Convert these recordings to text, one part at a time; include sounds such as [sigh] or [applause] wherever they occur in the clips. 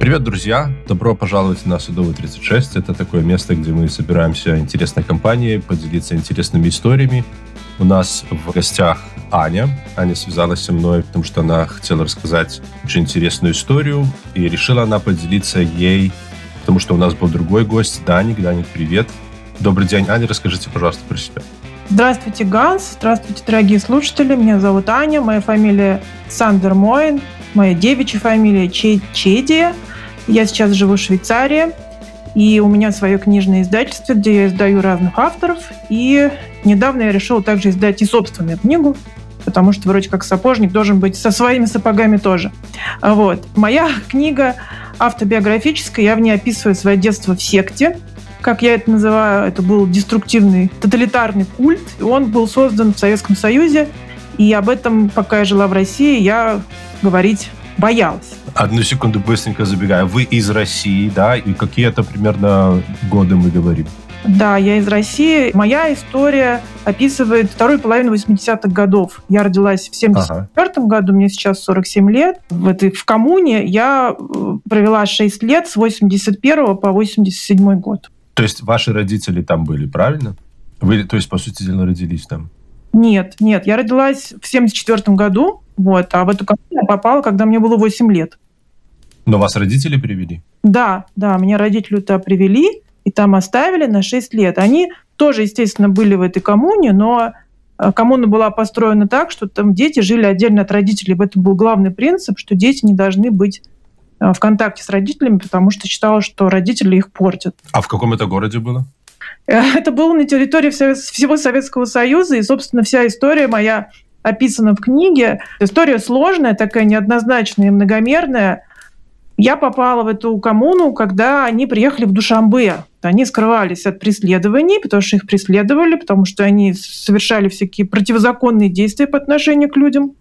Привет, друзья! Добро пожаловать на Судовый 36. Это такое место, где мы собираемся интересной компанией, поделиться интересными историями. У нас в гостях Аня. Аня связалась со мной, потому что она хотела рассказать очень интересную историю, и решила она поделиться ей, потому что у нас был другой гость, Даник. Даник, привет! Добрый день, Аня, расскажите, пожалуйста, про себя. Здравствуйте, Ганс. Здравствуйте, дорогие слушатели. Меня зовут Аня. Моя фамилия Сандер Моин. Моя девичья фамилия Чедия. Я сейчас живу в Швейцарии, и у меня свое книжное издательство, где я издаю разных авторов. И недавно я решила также издать и собственную книгу, потому что вроде как сапожник должен быть со своими сапогами тоже. Вот. Моя [laughs] книга автобиографическая, я в ней описываю свое детство в секте, как я это называю, это был деструктивный тоталитарный культ, он был создан в Советском Союзе, и об этом, пока я жила в России, я говорить боялась. Одну секунду быстренько забегая. Вы из России, да? И какие это примерно годы мы говорим? Да, я из России. Моя история описывает вторую половину 80-х годов. Я родилась в 74 ага. году, мне сейчас 47 лет. В, этой, в коммуне я э, провела 6 лет с 81 по 87 год. То есть ваши родители там были, правильно? Вы, то есть, по сути дела, родились там? Нет, нет. Я родилась в 74 году, вот, а в эту коммуну я попала, когда мне было 8 лет. Но вас родители привели? Да, да, меня родители туда привели и там оставили на 6 лет. Они тоже, естественно, были в этой коммуне, но э, коммуна была построена так, что там дети жили отдельно от родителей. В этом был главный принцип, что дети не должны быть э, в контакте с родителями, потому что считала, что родители их портят. А в каком это городе было? Э, это было на территории всего Советского Союза, и, собственно, вся история моя описана в книге. История сложная, такая неоднозначная многомерная. Я попала в эту коммуну, когда они приехали в Душамбе. Они скрывались от преследований, потому что их преследовали, потому что они совершали всякие противозаконные действия по отношению к людям.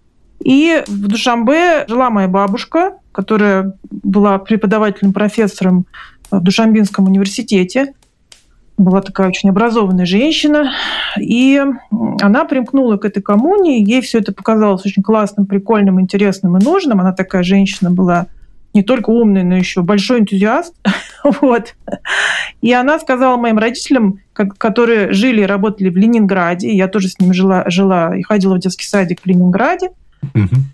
И в Душамбе жила моя бабушка, которая была преподавателем, профессором в Душамбинском университете была такая очень образованная женщина, и она примкнула к этой коммуне, ей все это показалось очень классным, прикольным, интересным и нужным. Она такая женщина была не только умный, но еще большой энтузиаст. [laughs] вот. И она сказала моим родителям, как, которые жили и работали в Ленинграде, я тоже с ними жила, жила и ходила в детский садик в Ленинграде,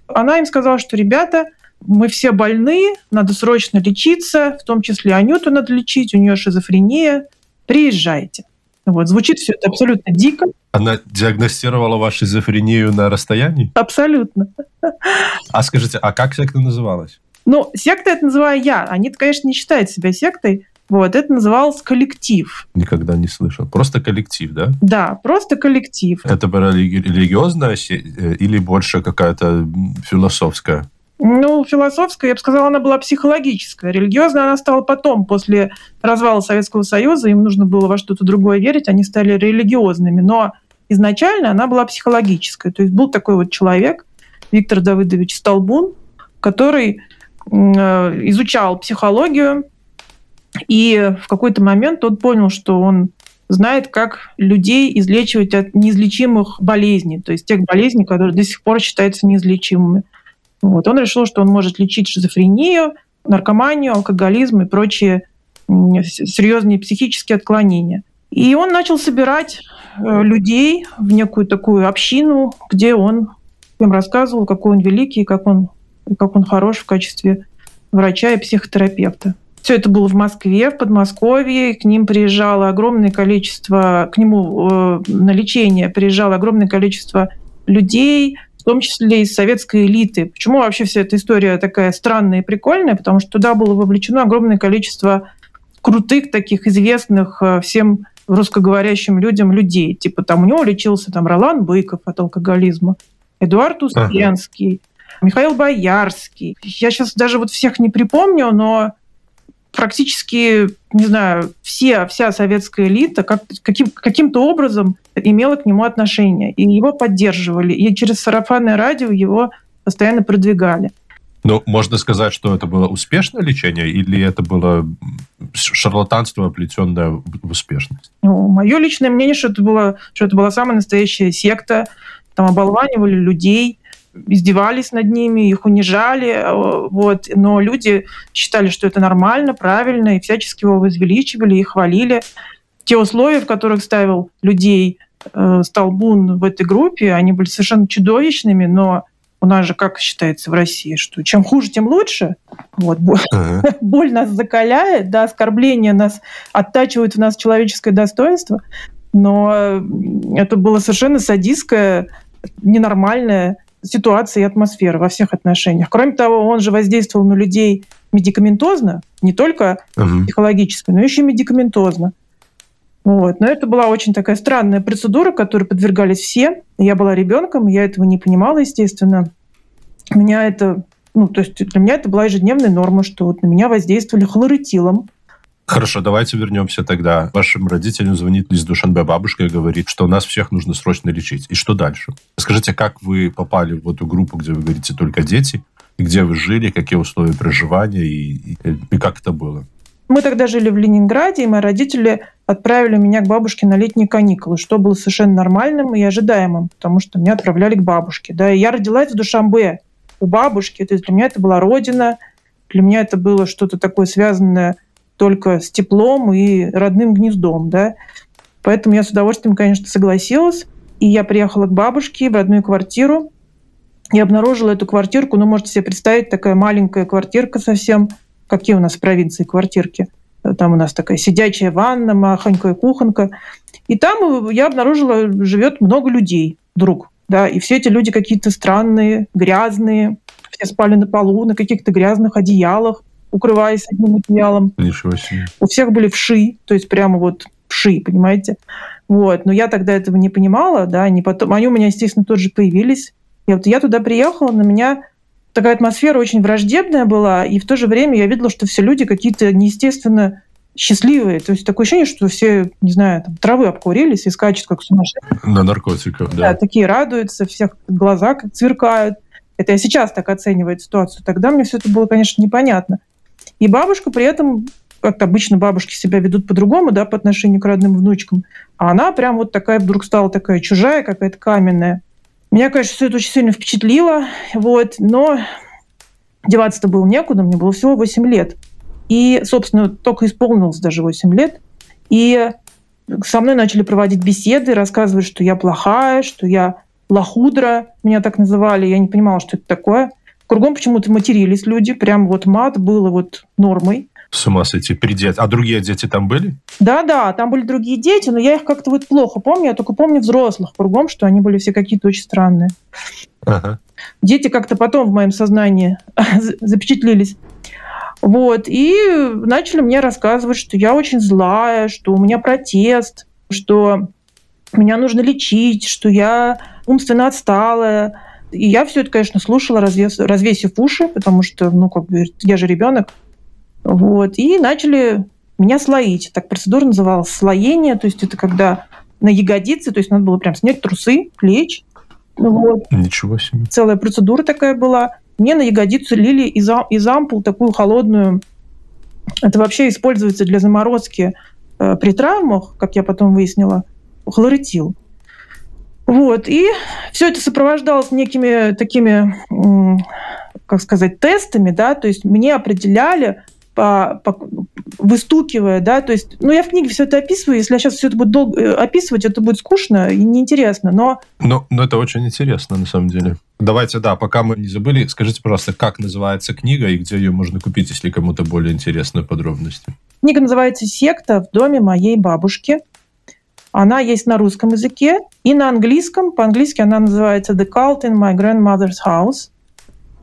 она им сказала, что, ребята, мы все больны, надо срочно лечиться, в том числе Анюту надо лечить, у нее шизофрения, приезжайте. Вот, звучит все это абсолютно дико. Она диагностировала вашу шизофрению на расстоянии? Абсолютно. А скажите, а как секта называлась? Ну, секта это называю я. Они, конечно, не считают себя сектой. Вот, это называлось коллектив. Никогда не слышал. Просто коллектив, да? Да, просто коллектив. Это была религиозная э, или больше какая-то философская? Ну, философская, я бы сказала, она была психологическая. Религиозная она стала потом, после развала Советского Союза, им нужно было во что-то другое верить, они стали религиозными. Но изначально она была психологическая. То есть был такой вот человек, Виктор Давыдович Столбун, который э, изучал психологию, и в какой-то момент он понял, что он знает, как людей излечивать от неизлечимых болезней, то есть тех болезней, которые до сих пор считаются неизлечимыми. Вот. Он решил, что он может лечить шизофрению, наркоманию, алкоголизм и прочие серьезные психические отклонения. И он начал собирать э, людей в некую такую общину, где он им рассказывал, какой он великий, как он, как он хорош в качестве врача и психотерапевта. Все это было в Москве, в Подмосковье. К ним приезжало огромное количество, к нему э, на лечение приезжало огромное количество людей, в том числе из советской элиты. Почему вообще вся эта история такая странная и прикольная? Потому что туда было вовлечено огромное количество крутых таких известных э, всем русскоговорящим людям людей. Типа там у него лечился там Ролан Быков от алкоголизма, Эдуард Успенский, ага. Михаил Боярский. Я сейчас даже вот всех не припомню, но практически, не знаю, все, вся советская элита как, каким, каким-то образом имела к нему отношение. И его поддерживали. И через сарафанное радио его постоянно продвигали. Ну, можно сказать, что это было успешное лечение или это было шарлатанство, оплетенное в успешность? Ну, мое личное мнение, что это, было, что это была самая настоящая секта. Там оболванивали людей, издевались над ними, их унижали, э, вот, но люди считали, что это нормально, правильно, и всячески его возвеличивали и хвалили. Те условия, в которых ставил людей э, Столбун в этой группе, они были совершенно чудовищными, но у нас же, как считается в России, что чем хуже, тем лучше. Вот. Ага. [laughs] Боль нас закаляет, да, оскорбления нас оттачивают в нас человеческое достоинство, но это было совершенно садистское, ненормальная ситуация и атмосфера во всех отношениях. Кроме того, он же воздействовал на людей медикаментозно, не только угу. психологически, но еще и медикаментозно. Вот. Но это была очень такая странная процедура, которой подвергались все. Я была ребенком, я этого не понимала, естественно. Меня это, ну, то есть для меня это была ежедневная норма, что вот на меня воздействовали хлоротилом. Хорошо, давайте вернемся тогда. Вашим родителям звонит из Душанбе бабушка и говорит, что нас всех нужно срочно лечить. И что дальше? Скажите, как вы попали в эту группу, где вы говорите только дети, где вы жили, какие условия проживания и, и, и как это было? Мы тогда жили в Ленинграде, и мои родители отправили меня к бабушке на летние каникулы, что было совершенно нормальным и ожидаемым, потому что меня отправляли к бабушке. Да, и я родилась в Душамбе у бабушки, то есть для меня это была родина, для меня это было что-то такое связанное только с теплом и родным гнездом, да. Поэтому я с удовольствием, конечно, согласилась. И я приехала к бабушке в родную квартиру и обнаружила эту квартирку. Ну, можете себе представить, такая маленькая квартирка совсем. Какие у нас в провинции квартирки? Там у нас такая сидячая ванна, махонькая кухонка. И там я обнаружила, живет много людей вдруг. Да, и все эти люди какие-то странные, грязные, все спали на полу, на каких-то грязных одеялах укрываясь одним одеялом. Ничего себе. У всех были вши, то есть прямо вот вши, понимаете? Вот. Но я тогда этого не понимала, да, они потом... Они у меня, естественно, тоже появились. И вот я туда приехала, на меня такая атмосфера очень враждебная была, и в то же время я видела, что все люди какие-то неестественно счастливые. То есть такое ощущение, что все, не знаю, там, травы обкурились и скачут как сумасшедшие. На наркотиках, да. Да, такие радуются, всех глаза как сверкают. Это я сейчас так оцениваю ситуацию. Тогда мне все это было, конечно, непонятно. И бабушка при этом как обычно бабушки себя ведут по-другому, да, по отношению к родным внучкам. А она прям вот такая вдруг стала такая чужая, какая-то каменная. Меня, конечно, все это очень сильно впечатлило, вот, но деваться-то было некуда, мне было всего 8 лет. И, собственно, только исполнилось даже 8 лет. И со мной начали проводить беседы, рассказывать, что я плохая, что я лохудра, меня так называли, я не понимала, что это такое – Кругом почему-то матерились люди, прям вот мат было вот нормой. С ума сойти, придет. А другие дети там были? Да-да, там были другие дети, но я их как-то вот плохо помню. Я только помню взрослых кругом, что они были все какие-то очень странные. Ага. Дети как-то потом в моем сознании [laughs] запечатлелись. Вот, и начали мне рассказывать, что я очень злая, что у меня протест, что меня нужно лечить, что я умственно отсталая, и я все это, конечно, слушала, развес, развесив уши, потому что, ну, как бы, я же ребенок. Вот. И начали меня слоить. Так процедура называлась слоение, то есть это когда на ягодицы, то есть надо было прям снять трусы, плеч. Вот. Ничего себе. Целая процедура такая была. Мне на ягодицу лили из, из ампул такую холодную. Это вообще используется для заморозки э, при травмах, как я потом выяснила, хлоротил. Вот. И все это сопровождалось некими такими, как сказать, тестами, да, то есть мне определяли, по, по, выстукивая, да, то есть, ну, я в книге все это описываю, если я сейчас все это буду долго э, описывать, это будет скучно и неинтересно, но... Но, но это очень интересно, на самом деле. Давайте, да, пока мы не забыли, скажите, пожалуйста, как называется книга и где ее можно купить, если кому-то более интересны подробности? Книга называется «Секта в доме моей бабушки». Она есть на русском языке и на английском. По-английски она называется The Cult in My Grandmother's House.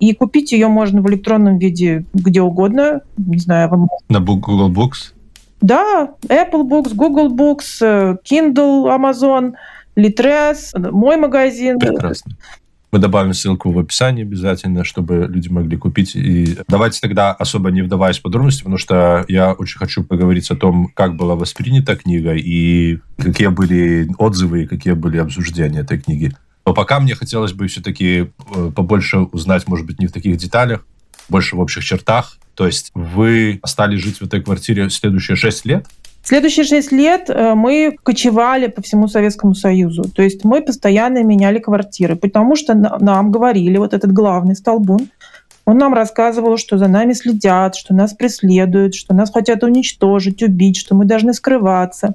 И купить ее можно в электронном виде где угодно. Не знаю, вам... На Google Books? Да, Apple Books, Google Books, э, Kindle, Amazon, Litres, мой магазин. Прекрасно. Мы добавим ссылку в описании обязательно, чтобы люди могли купить. И давайте тогда особо не вдаваясь в подробности, потому что я очень хочу поговорить о том, как была воспринята книга и какие были отзывы и какие были обсуждения этой книги. Но пока мне хотелось бы все-таки э, побольше узнать, может быть, не в таких деталях, больше в общих чертах. То есть вы остались жить в этой квартире следующие шесть лет? Следующие шесть лет э, мы кочевали по всему Советскому Союзу. То есть мы постоянно меняли квартиры, потому что нам говорили, вот этот главный столбун, он нам рассказывал, что за нами следят, что нас преследуют, что нас хотят уничтожить, убить, что мы должны скрываться.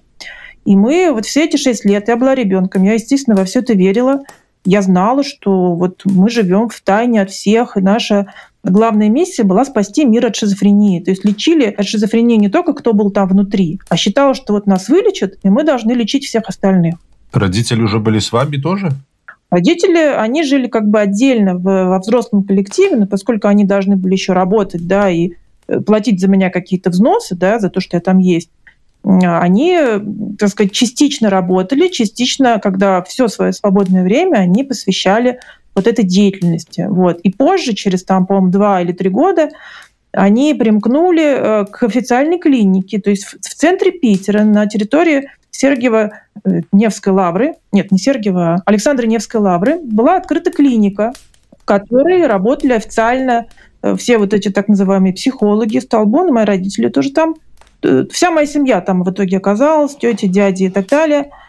И мы вот все эти шесть лет, я была ребенком, я, естественно, во все это верила. Я знала, что вот мы живем в тайне от всех, и наша главная миссия была спасти мир от шизофрении. То есть лечили от шизофрении не только кто был там внутри, а считала, что вот нас вылечат, и мы должны лечить всех остальных. Родители уже были с вами тоже? Родители, они жили как бы отдельно в, во взрослом коллективе, но поскольку они должны были еще работать, да, и э, платить за меня какие-то взносы, да, за то, что я там есть, они, так сказать, частично работали, частично, когда все свое свободное время они посвящали вот этой деятельности. Вот. И позже, через там, по-моему, два или три года, они примкнули э, к официальной клинике, то есть в центре Питера, на территории Сергиева э, Невской лавры, нет, не Сергиева, а Александра Невской лавры, была открыта клиника, в которой работали официально э, все вот эти так называемые психологи, Столбон, мои родители тоже там. Вся моя семья там в итоге оказалась, тети, дяди и так далее –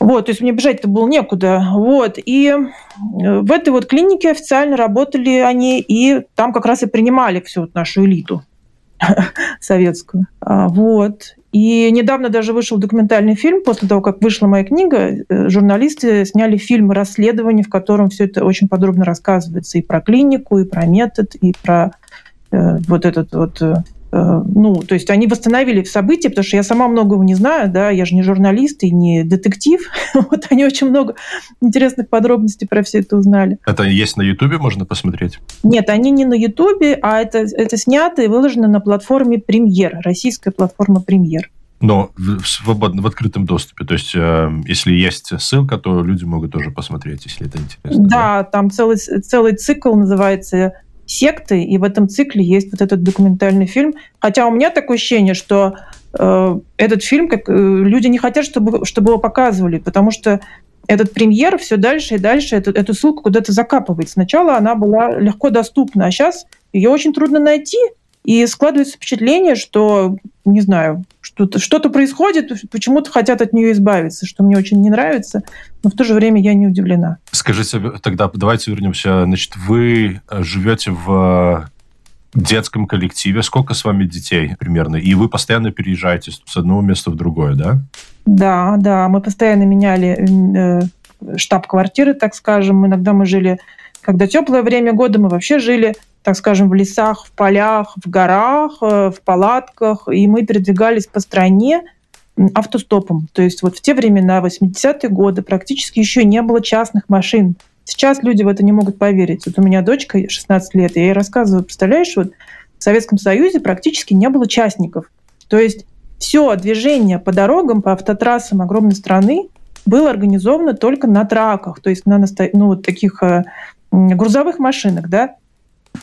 вот, то есть мне бежать-то было некуда. Вот, и э, в этой вот клинике официально работали они, и там как раз и принимали всю вот нашу элиту [laughs] советскую. А, вот. И недавно даже вышел документальный фильм, после того, как вышла моя книга, э, журналисты сняли фильм расследование, в котором все это очень подробно рассказывается и про клинику, и про метод, и про э, вот этот вот Э, ну, то есть они восстановили события, потому что я сама многого не знаю, да, я же не журналист и не детектив, [laughs] вот они очень много интересных подробностей про все это узнали. Это есть на Ютубе, можно посмотреть? Нет, они не на Ютубе, а это, это снято и выложено на платформе Премьер, российская платформа Премьер. Но в, свободно, в открытом доступе. То есть, э, если есть ссылка, то люди могут тоже посмотреть, если это интересно. Да, да? там целый, целый цикл называется секты, и в этом цикле есть вот этот документальный фильм. Хотя у меня такое ощущение, что э, этот фильм, как э, люди не хотят, чтобы, чтобы его показывали, потому что этот премьер все дальше и дальше эту, эту ссылку куда-то закапывает. Сначала она была легко доступна, а сейчас ее очень трудно найти, и складывается впечатление, что, не знаю, что-то что происходит, почему-то хотят от нее избавиться, что мне очень не нравится, но в то же время я не удивлена. Скажите, тогда давайте вернемся. Значит, вы э, живете в детском коллективе. Сколько с вами детей примерно? И вы постоянно переезжаете с одного места в другое, да? Да, да. Мы постоянно меняли э, штаб-квартиры, так скажем. Иногда мы жили, когда теплое время года, мы вообще жили так скажем, в лесах, в полях, в горах, э, в палатках, и мы передвигались по стране автостопом. То есть вот в те времена, 80-е годы, практически еще не было частных машин. Сейчас люди в это не могут поверить. Вот у меня дочка 16 лет, я ей рассказываю, представляешь, вот в Советском Союзе практически не было частников. То есть все движение по дорогам, по автотрассам огромной страны было организовано только на траках, то есть на ну, таких э, грузовых машинах, да.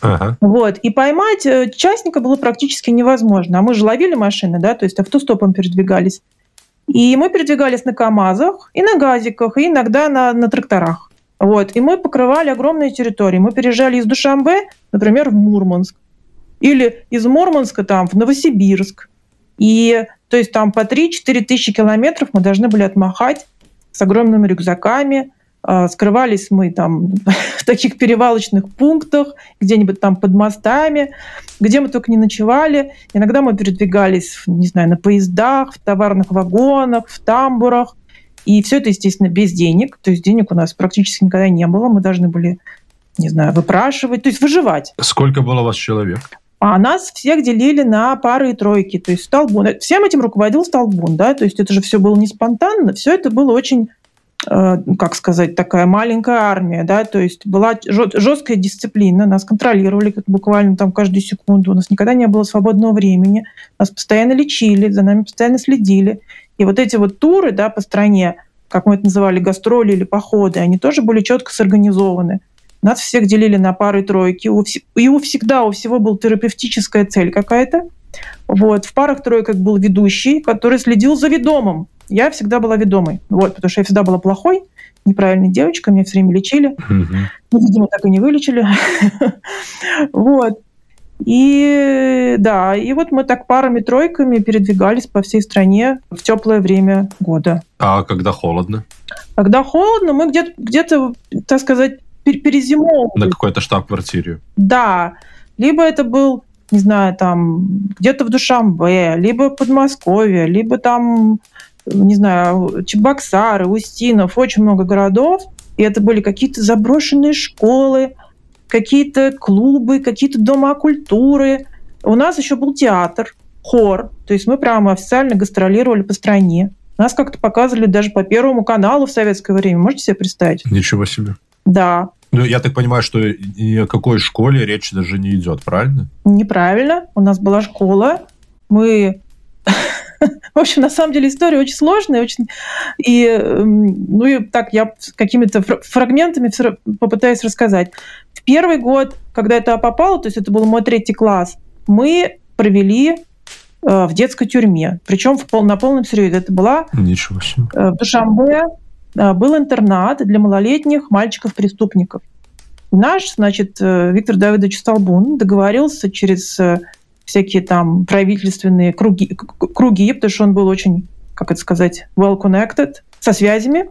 Ага. Вот. И поймать э, частника было практически невозможно. А мы же ловили машины, да, то есть автостопом передвигались. И мы передвигались на КАМАЗах, и на газиках, и иногда на, на тракторах. Вот. И мы покрывали огромные территории. Мы переезжали из Душамбе, например, в Мурманск. Или из Мурманска там в Новосибирск. И то есть там по 3-4 тысячи километров мы должны были отмахать с огромными рюкзаками, скрывались мы там [laughs] в таких перевалочных пунктах, где-нибудь там под мостами, где мы только не ночевали. Иногда мы передвигались, не знаю, на поездах, в товарных вагонах, в тамбурах. И все это, естественно, без денег. То есть денег у нас практически никогда не было. Мы должны были, не знаю, выпрашивать, то есть выживать. Сколько было у вас человек? А нас всех делили на пары и тройки. То есть столбун. Всем этим руководил столбун, да, то есть это же все было не спонтанно, все это было очень как сказать, такая маленькая армия, да, то есть была жесткая дисциплина, нас контролировали буквально там каждую секунду, у нас никогда не было свободного времени, нас постоянно лечили, за нами постоянно следили. И вот эти вот туры, да, по стране, как мы это называли, гастроли или походы, они тоже были четко сорганизованы. Нас всех делили на пары тройки, и у всегда у всего была терапевтическая цель какая-то. Вот. В парах тройках был ведущий, который следил за ведомым я всегда была ведомой. Вот, потому что я всегда была плохой, неправильной девочкой, меня все время лечили. Ну, видимо, так и не вылечили. [laughs] вот. И да, и вот мы так парами-тройками передвигались по всей стране в теплое время года. А когда холодно? Когда холодно, мы где-то, где-то так сказать, перезимовывали. На какой-то штаб-квартире? Да. Либо это был, не знаю, там, где-то в Душамбе, либо Подмосковье, либо там, не знаю, Чебоксары, Устинов, очень много городов. И это были какие-то заброшенные школы, какие-то клубы, какие-то дома культуры. У нас еще был театр, хор. То есть мы прямо официально гастролировали по стране. Нас как-то показывали даже по Первому каналу в советское время. Можете себе представить? Ничего себе. Да. Ну, я так понимаю, что ни о какой школе речь даже не идет, правильно? Неправильно. У нас была школа. Мы [laughs] [laughs] в общем, на самом деле история очень сложная, очень... И, эм, ну и так, я какими-то фрагментами попытаюсь рассказать. В первый год, когда это попало, то есть это был мой третий класс, мы провели э, в детской тюрьме. Причем в пол, на полном серьезе. Это была Ничего себе. Э, в Душамбе э, был интернат для малолетних мальчиков-преступников. Наш, значит, Виктор Давидович Столбун договорился через всякие там правительственные круги, круги, потому что он был очень, как это сказать, well connected, со связями.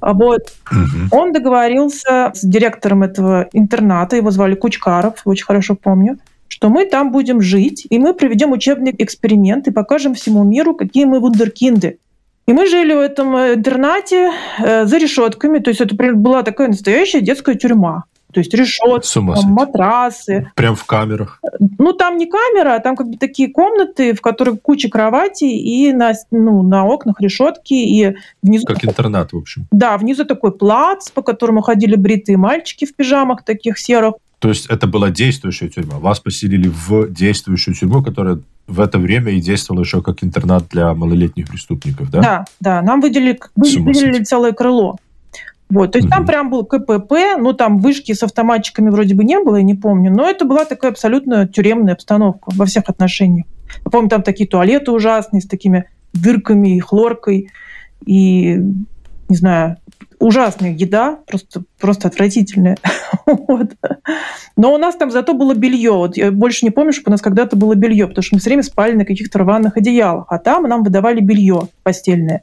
А вот. Угу. Он договорился с директором этого интерната, его звали Кучкаров, очень хорошо помню, что мы там будем жить, и мы проведем учебный эксперимент и покажем всему миру, какие мы вундеркинды. И мы жили в этом интернате э, за решетками, то есть это была такая настоящая детская тюрьма. То есть решетки, там, матрасы. Прям в камерах? Ну, там не камера, а там как бы такие комнаты, в которых куча кроватей, и на, ну, на окнах решетки, и внизу... Как интернат, в общем. Да, внизу такой плац, по которому ходили бритые мальчики в пижамах таких серых. То есть это была действующая тюрьма. Вас поселили в действующую тюрьму, которая в это время и действовала еще как интернат для малолетних преступников, да? Да, да. Нам выделили, выделили целое крыло. Вот, то есть угу. там прям был КПП, ну там вышки с автоматчиками вроде бы не было, я не помню, но это была такая абсолютно тюремная обстановка во всех отношениях. Я помню, там такие туалеты ужасные с такими дырками и хлоркой, и, не знаю, ужасная еда, просто, просто отвратительная. [laughs] вот. Но у нас там зато было белье. Вот я больше не помню, чтобы у нас когда-то было белье, потому что мы все время спали на каких-то рваных одеялах, а там нам выдавали белье постельное.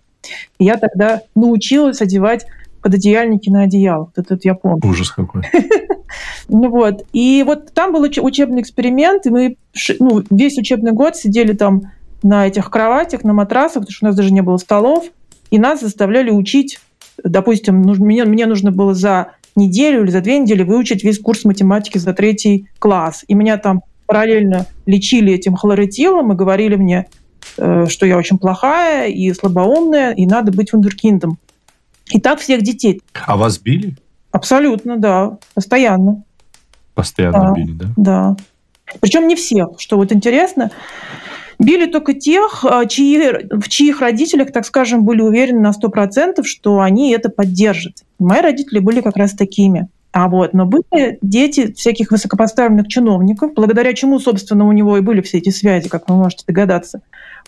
И я тогда научилась одевать пододеяльники на одеяло. Вот этот я помню. Ужас какой. [laughs] Ну вот. И вот там был учебный эксперимент, и мы ну, весь учебный год сидели там на этих кроватях, на матрасах, потому что у нас даже не было столов, и нас заставляли учить, допустим, мне, мне нужно было за неделю или за две недели выучить весь курс математики за третий класс. И меня там параллельно лечили этим хлоротилом и говорили мне, э, что я очень плохая и слабоумная, и надо быть вундеркиндом. И так всех детей. А вас били? Абсолютно, да. Постоянно. Постоянно да, били, да? Да. Причем не всех, что вот интересно. Били только тех, а, чьи, в чьих родителях, так скажем, были уверены на 100%, что они это поддержат. Мои родители были как раз такими. А вот, но были дети всяких высокопоставленных чиновников, благодаря чему, собственно, у него и были все эти связи, как вы можете догадаться.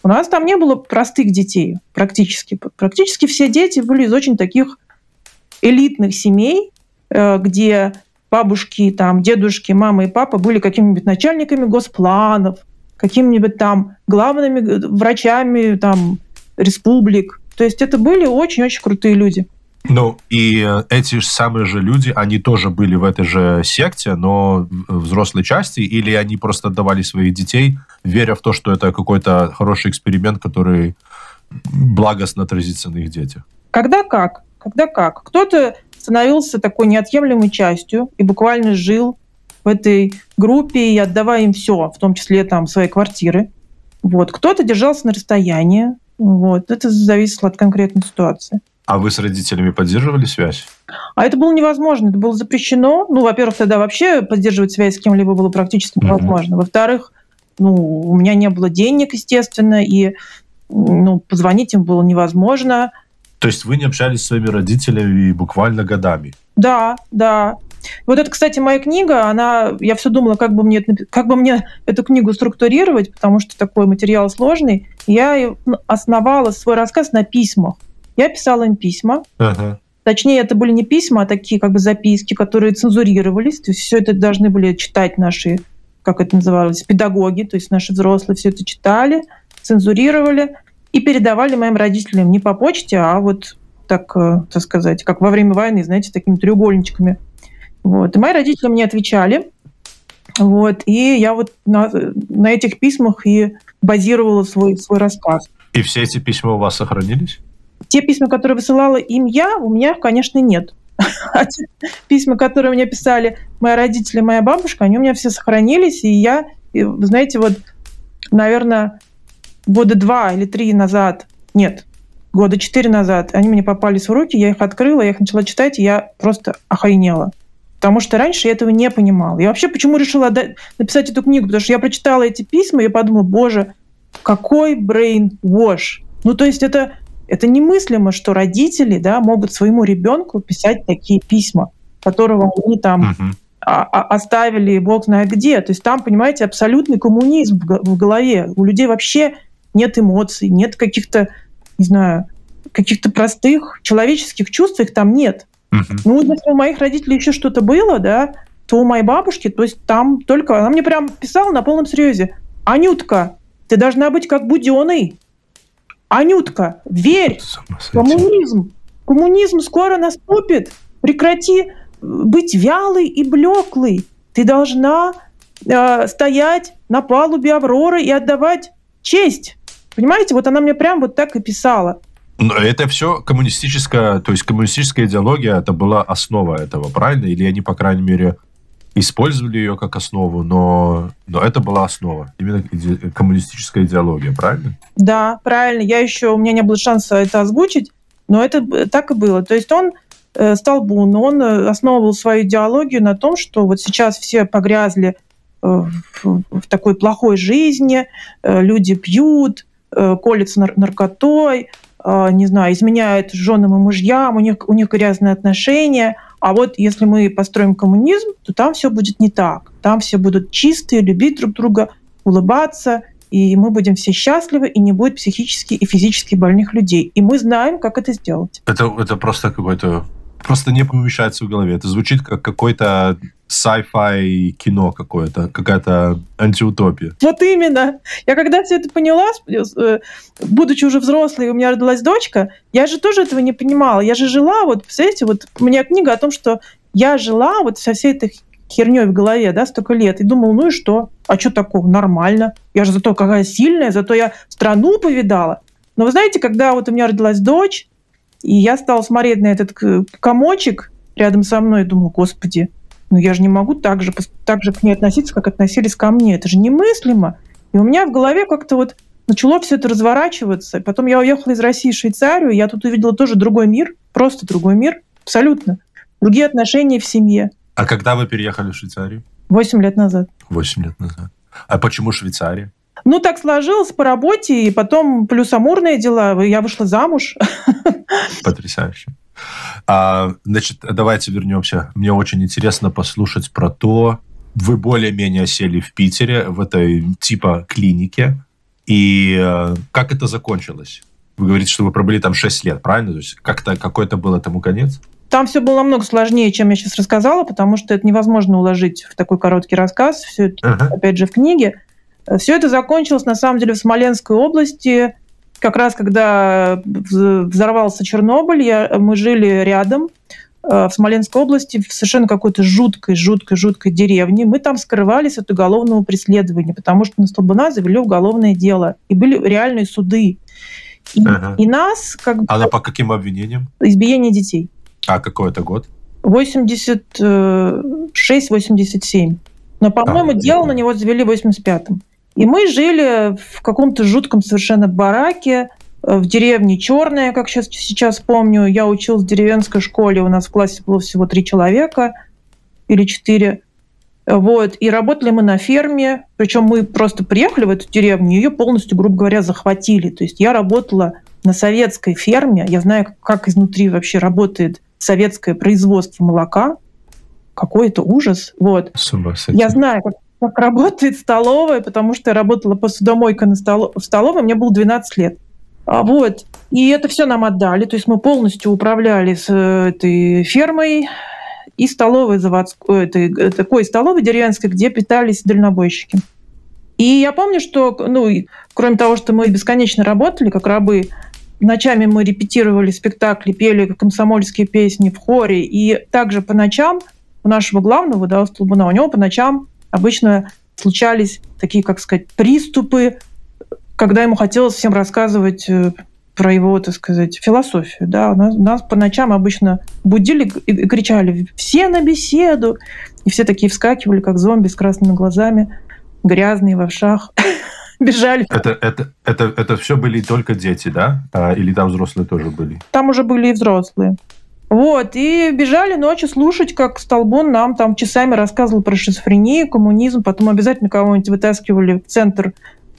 У нас там не было простых детей практически. Практически все дети были из очень таких элитных семей, э, где бабушки, там, дедушки, мама и папа были какими-нибудь начальниками госпланов, какими-нибудь там главными э, врачами там, республик. То есть это были очень-очень крутые люди. Ну, и э, эти самые же люди, они тоже были в этой же секте, но в взрослой части, или они просто отдавали своих детей, веря в то, что это какой-то хороший эксперимент, который благостно отразится на их детях? Когда как? Когда как? Кто-то становился такой неотъемлемой частью и буквально жил в этой группе и отдавая им все, в том числе там свои квартиры. Вот. Кто-то держался на расстоянии. Вот. Это зависело от конкретной ситуации. А вы с родителями поддерживали связь? А это было невозможно, это было запрещено. Ну, во-первых, тогда вообще поддерживать связь с кем-либо было практически невозможно. Mm-hmm. Во-вторых, ну, у меня не было денег, естественно, и ну, позвонить им было невозможно. То есть вы не общались с своими родителями буквально годами? Да, да. Вот это, кстати, моя книга, она, я все думала, как бы мне, как бы мне эту книгу структурировать, потому что такой материал сложный. Я основала свой рассказ на письмах. Я писала им письма. Ага. Точнее, это были не письма, а такие как бы записки, которые цензурировались. То есть все это должны были читать наши как это называлось, педагоги, то есть наши взрослые все это читали, цензурировали и передавали моим родителям не по почте, а вот так, э, так сказать, как во время войны, знаете, такими треугольничками. Вот. И мои родители мне отвечали, вот, и я вот на, на этих письмах и базировала свой, свой рассказ. И все эти письма у вас сохранились? Те письма, которые высылала им я, у меня, конечно, нет. [laughs] А те письма, которые мне писали мои родители, моя бабушка, они у меня все сохранились, и я, и, знаете, вот, наверное, года два или три назад, нет, года четыре назад, они мне попались в руки, я их открыла, я их начала читать, и я просто охренела. Потому что раньше я этого не понимала. Я вообще почему решила написать эту книгу? Потому что я прочитала эти письма, и подумала, боже, какой brain wash. Ну, то есть это, это немыслимо, что родители да, могут своему ребенку писать такие письма, которого они там uh-huh. оставили бог знает где. То есть там, понимаете, абсолютный коммунизм в, в голове. У людей вообще нет эмоций, нет каких-то, не знаю, каких-то простых человеческих чувств, их там нет. Uh-huh. Ну, если у моих родителей еще что-то было, да, то у моей бабушки, то есть там только... Она мне прям писала на полном серьезе. Анютка, ты должна быть как Буденный. Анютка, верь, коммунизм, коммунизм скоро наступит. Прекрати э, быть вялый и блеклый. Ты должна э, стоять на палубе Авроры и отдавать честь. Понимаете, вот она мне прям вот так и писала. Но это все коммунистическая, то есть коммунистическая идеология, это была основа этого, правильно? Или они, по крайней мере, использовали ее как основу, но, но это была основа, именно иде, коммунистическая идеология, правильно? Да, правильно. Я еще, у меня не было шанса это озвучить, но это так и было. То есть он э, Столбун, он э, основывал свою идеологию на том, что вот сейчас все погрязли э, в, в такой плохой жизни, люди пьют, колются нар наркотой, не знаю, изменяют женам и мужьям, у них, у них грязные отношения – а вот если мы построим коммунизм, то там все будет не так. Там все будут чистые, любить друг друга, улыбаться, и мы будем все счастливы, и не будет психически и физически больных людей. И мы знаем, как это сделать. Это, это просто какой-то просто не помещается в голове. Это звучит как какой-то sci-fi кино какое-то, какая-то антиутопия. Вот именно. Я когда все это поняла, э, будучи уже взрослой, у меня родилась дочка, я же тоже этого не понимала. Я же жила, вот, представляете, вот у меня книга о том, что я жила вот со всей этой херней в голове, да, столько лет, и думала, ну и что? А что такого? Нормально. Я же зато какая сильная, зато я страну повидала. Но вы знаете, когда вот у меня родилась дочь, и я стала смотреть на этот комочек рядом со мной и думала, господи, ну я же не могу так же, так же к ней относиться, как относились ко мне. Это же немыслимо. И у меня в голове как-то вот начало все это разворачиваться. Потом я уехала из России в Швейцарию, я тут увидела тоже другой мир, просто другой мир, абсолютно. Другие отношения в семье. А когда вы переехали в Швейцарию? Восемь лет назад. Восемь лет назад. А почему Швейцария? Ну, так сложилось по работе, и потом плюс амурные дела. Я вышла замуж. Потрясающе. А, значит, давайте вернемся. Мне очень интересно послушать про то, вы более-менее сели в Питере, в этой типа клинике, и э, как это закончилось? Вы говорите, что вы пробыли там 6 лет, правильно? То есть как-то какой-то был этому конец? Там все было намного сложнее, чем я сейчас рассказала, потому что это невозможно уложить в такой короткий рассказ. Все это, uh-huh. опять же, в книге. Все это закончилось, на самом деле, в Смоленской области как раз когда взорвался Чернобыль, я, мы жили рядом э, в Смоленской области, в совершенно какой-то жуткой, жуткой, жуткой деревне. Мы там скрывались от уголовного преследования, потому что на Столбуна завели уголовное дело. И были реальные суды. И, ага. и нас как бы... А по каким обвинениям? Избиение детей. А какой это год? 86-87. Но, по-моему, а, дело на него завели в 85-м. И мы жили в каком-то жутком совершенно бараке, э, в деревне Черная, как сейчас, сейчас помню. Я училась в деревенской школе, у нас в классе было всего три человека или четыре. Вот. И работали мы на ферме, причем мы просто приехали в эту деревню, ее полностью, грубо говоря, захватили. То есть я работала на советской ферме, я знаю, как изнутри вообще работает советское производство молока. Какой это ужас. Вот. Я знаю, как как работает столовая, потому что я работала посудомойкой на стол... в столовой, мне было 12 лет. А вот. И это все нам отдали. То есть мы полностью управляли с э, этой фермой. и столовой заводской, этой, такой столовой деревенской, где питались дальнобойщики. И я помню, что, ну, кроме того, что мы бесконечно работали как рабы, ночами мы репетировали спектакли, пели комсомольские песни в хоре, и также по ночам у нашего главного, да, Столбуна, у него по ночам обычно случались такие, как сказать, приступы, когда ему хотелось всем рассказывать э, про его, так сказать, философию. Да. Нас, нас по ночам обычно будили и кричали «все на беседу!» И все такие вскакивали, как зомби с красными глазами, грязные, в овшах, [laughs] бежали. Это, это, это, это все были только дети, да? А, или там взрослые тоже были? Там уже были и взрослые. Вот, и бежали ночью слушать, как Столбун нам там часами рассказывал про шизофрению, коммунизм, потом обязательно кого-нибудь вытаскивали в центр,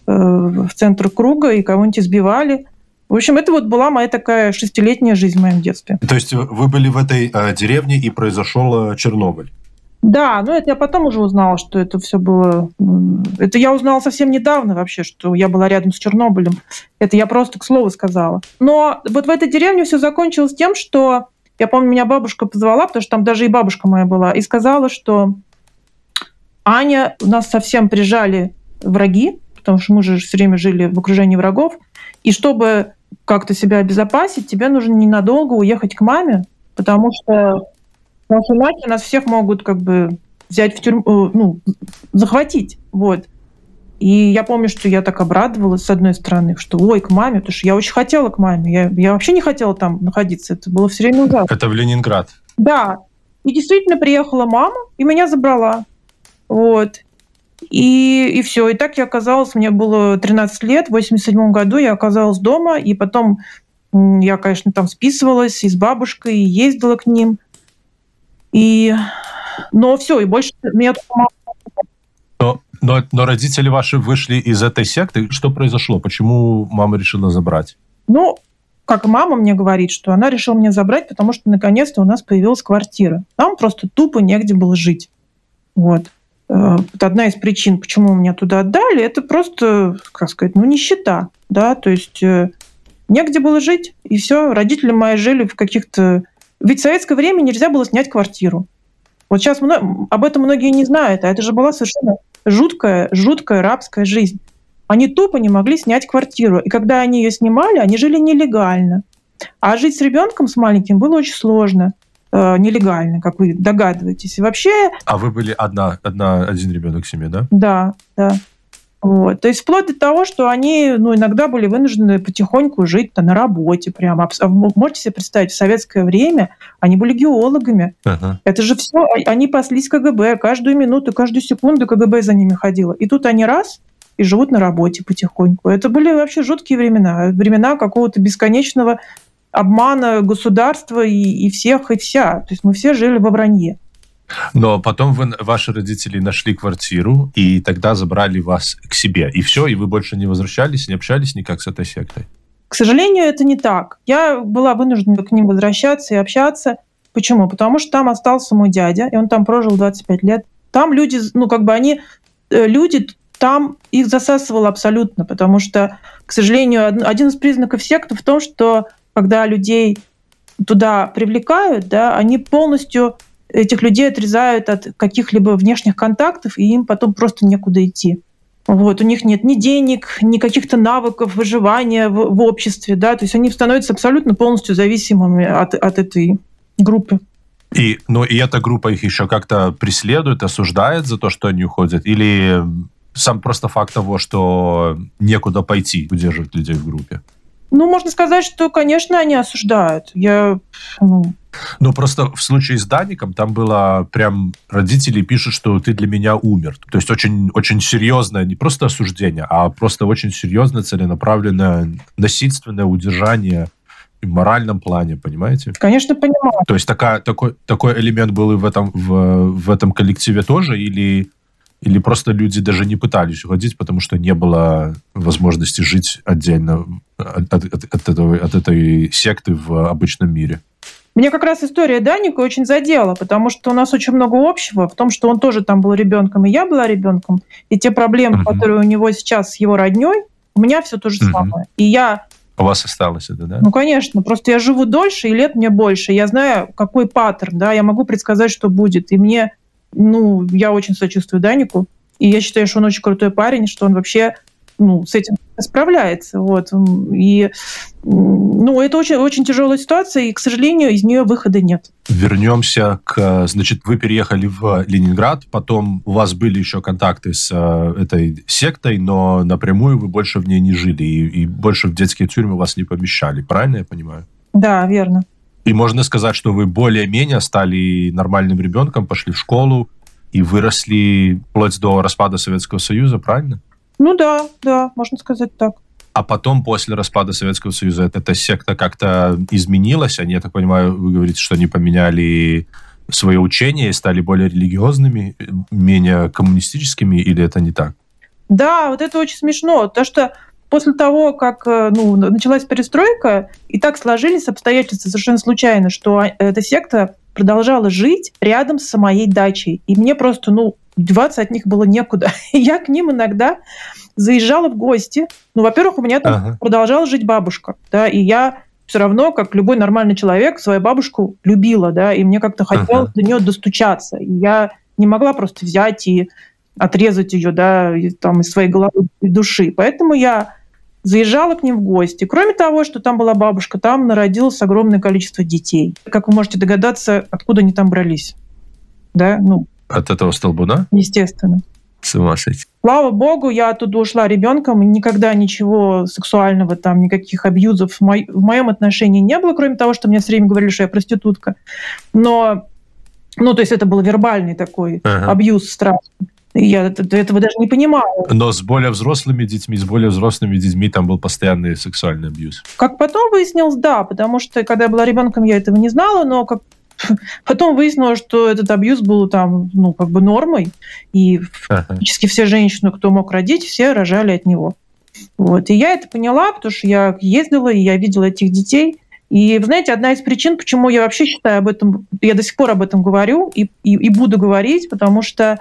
э, в центр круга и кого-нибудь избивали. В общем, это вот была моя такая шестилетняя жизнь в моем детстве. То есть вы были в этой э, деревне и произошел э, Чернобыль? Да, но это я потом уже узнала, что это все было... Это я узнала совсем недавно вообще, что я была рядом с Чернобылем. Это я просто к слову сказала. Но вот в этой деревне все закончилось тем, что я помню, меня бабушка позвала, потому что там даже и бабушка моя была, и сказала, что Аня, у нас совсем прижали враги, потому что мы же все время жили в окружении врагов, и чтобы как-то себя обезопасить, тебе нужно ненадолго уехать к маме, потому что, что иначе нас всех могут как бы взять в тюрьму, э, ну, захватить. Вот. И я помню, что я так обрадовалась, с одной стороны, что ой, к маме, потому что я очень хотела к маме. Я, я вообще не хотела там находиться. Это было все время ужасно. Это в Ленинград? Да. И действительно приехала мама и меня забрала. Вот. И, и все. И так я оказалась, мне было 13 лет, в 87 году я оказалась дома, и потом я, конечно, там списывалась и с бабушкой, и ездила к ним. И... Но все, и больше меня мама но, но, родители ваши вышли из этой секты. Что произошло? Почему мама решила забрать? Ну, как мама мне говорит, что она решила меня забрать, потому что наконец-то у нас появилась квартира. Там просто тупо негде было жить. Вот. Э, вот одна из причин, почему меня туда отдали, это просто, как сказать, ну, нищета. Да? То есть э, негде было жить, и все. Родители мои жили в каких-то... Ведь в советское время нельзя было снять квартиру. Вот сейчас об этом многие не знают, а это же была совершенно жуткая, жуткая рабская жизнь. Они тупо не могли снять квартиру. И когда они ее снимали, они жили нелегально. А жить с ребенком, с маленьким, было очень сложно. Э, нелегально, как вы догадываетесь. И вообще... А вы были одна, одна, один ребенок в семье, да? Да, да. Вот. То есть вплоть до того, что они ну, иногда были вынуждены потихоньку жить на работе прямо. Можете себе представить, в советское время они были геологами. Ага. Это же все, а, они паслись КГБ. Каждую минуту, каждую секунду КГБ за ними ходило. И тут они раз и живут на работе потихоньку. Это были вообще жуткие времена. Времена какого-то бесконечного обмана государства и, и всех, и вся. То есть мы все жили во вранье. Но потом вы, ваши родители нашли квартиру, и тогда забрали вас к себе. И все, и вы больше не возвращались, не общались никак с этой сектой? К сожалению, это не так. Я была вынуждена к ним возвращаться и общаться. Почему? Потому что там остался мой дядя, и он там прожил 25 лет. Там люди, ну, как бы они, э, люди там их засасывало абсолютно, потому что, к сожалению, один из признаков секты в том, что когда людей туда привлекают, да, они полностью этих людей отрезают от каких-либо внешних контактов, и им потом просто некуда идти. Вот, у них нет ни денег, ни каких-то навыков выживания в, в обществе, да, то есть они становятся абсолютно полностью зависимыми от, от этой группы. И, ну, и эта группа их еще как-то преследует, осуждает за то, что они уходят? Или сам просто факт того, что некуда пойти, удерживает людей в группе? Ну, можно сказать, что, конечно, они осуждают. Я, ну... ну, просто в случае с Даником там было прям родители пишут, что ты для меня умер. То есть очень, очень серьезное, не просто осуждение, а просто очень серьезное, целенаправленное, насильственное удержание в моральном плане, понимаете? Конечно, понимаю. То есть такая, такой, такой элемент был и в этом, в, в этом коллективе тоже, или или просто люди даже не пытались уходить, потому что не было возможности жить отдельно от, от, от, этого, от этой секты в обычном мире? Мне как раз история Даника очень задела, потому что у нас очень много общего в том, что он тоже там был ребенком, и я была ребенком. И те проблемы, uh-huh. которые у него сейчас с его родней, у меня все то же uh-huh. самое. И я У вас осталось это, да? Ну, конечно. Просто я живу дольше, и лет мне больше. Я знаю, какой паттерн, да, я могу предсказать, что будет. И мне, ну, я очень сочувствую Данику. И я считаю, что он очень крутой парень, что он вообще ну, с этим справляется. Вот. И ну, это очень, очень тяжелая ситуация, и, к сожалению, из нее выхода нет. Вернемся к... Значит, вы переехали в Ленинград, потом у вас были еще контакты с э, этой сектой, но напрямую вы больше в ней не жили, и, и больше в детские тюрьмы вас не помещали. Правильно я понимаю? Да, верно. И можно сказать, что вы более-менее стали нормальным ребенком, пошли в школу и выросли вплоть до распада Советского Союза, правильно? Ну да, да, можно сказать так. А потом, после распада Советского Союза, эта секта как-то изменилась? Они, я так понимаю, вы говорите, что они поменяли свое учение и стали более религиозными, менее коммунистическими, или это не так? Да, вот это очень смешно. То, что после того, как э, ну, началась перестройка, и так сложились обстоятельства совершенно случайно, что а, эта секта продолжала жить рядом с моей дачей. И мне просто, ну, деваться от них было некуда. [laughs] я к ним иногда заезжала в гости. Ну, во-первых, у меня там ага. продолжала жить бабушка, да, и я все равно, как любой нормальный человек, свою бабушку любила, да, и мне как-то хотелось ага. до нее достучаться. И я не могла просто взять и отрезать ее, да, там, из своей головы и души. Поэтому я заезжала к ним в гости. Кроме того, что там была бабушка, там народилось огромное количество детей. Как вы можете догадаться, откуда они там брались? Да, ну, от этого столбуна? Естественно. С ума сойти. Слава богу, я оттуда ушла ребенком, и никогда ничего сексуального, там, никаких абьюзов в, мо- в моем отношении не было, кроме того, что мне все время говорили, что я проститутка. Но, ну, то есть это был вербальный такой ага. абьюз страшный. Я этого даже не понимала. Но с более взрослыми детьми, с более взрослыми детьми там был постоянный сексуальный абьюз. Как потом выяснилось, да, потому что когда я была ребенком, я этого не знала, но как [laughs] Потом выяснилось, что этот абьюз был там, ну, как бы нормой, и практически все женщины, кто мог родить, все рожали от него. Вот. И я это поняла, потому что я ездила, и я видела этих детей. И, вы знаете, одна из причин, почему я вообще считаю об этом, я до сих пор об этом говорю и, и, и буду говорить, потому что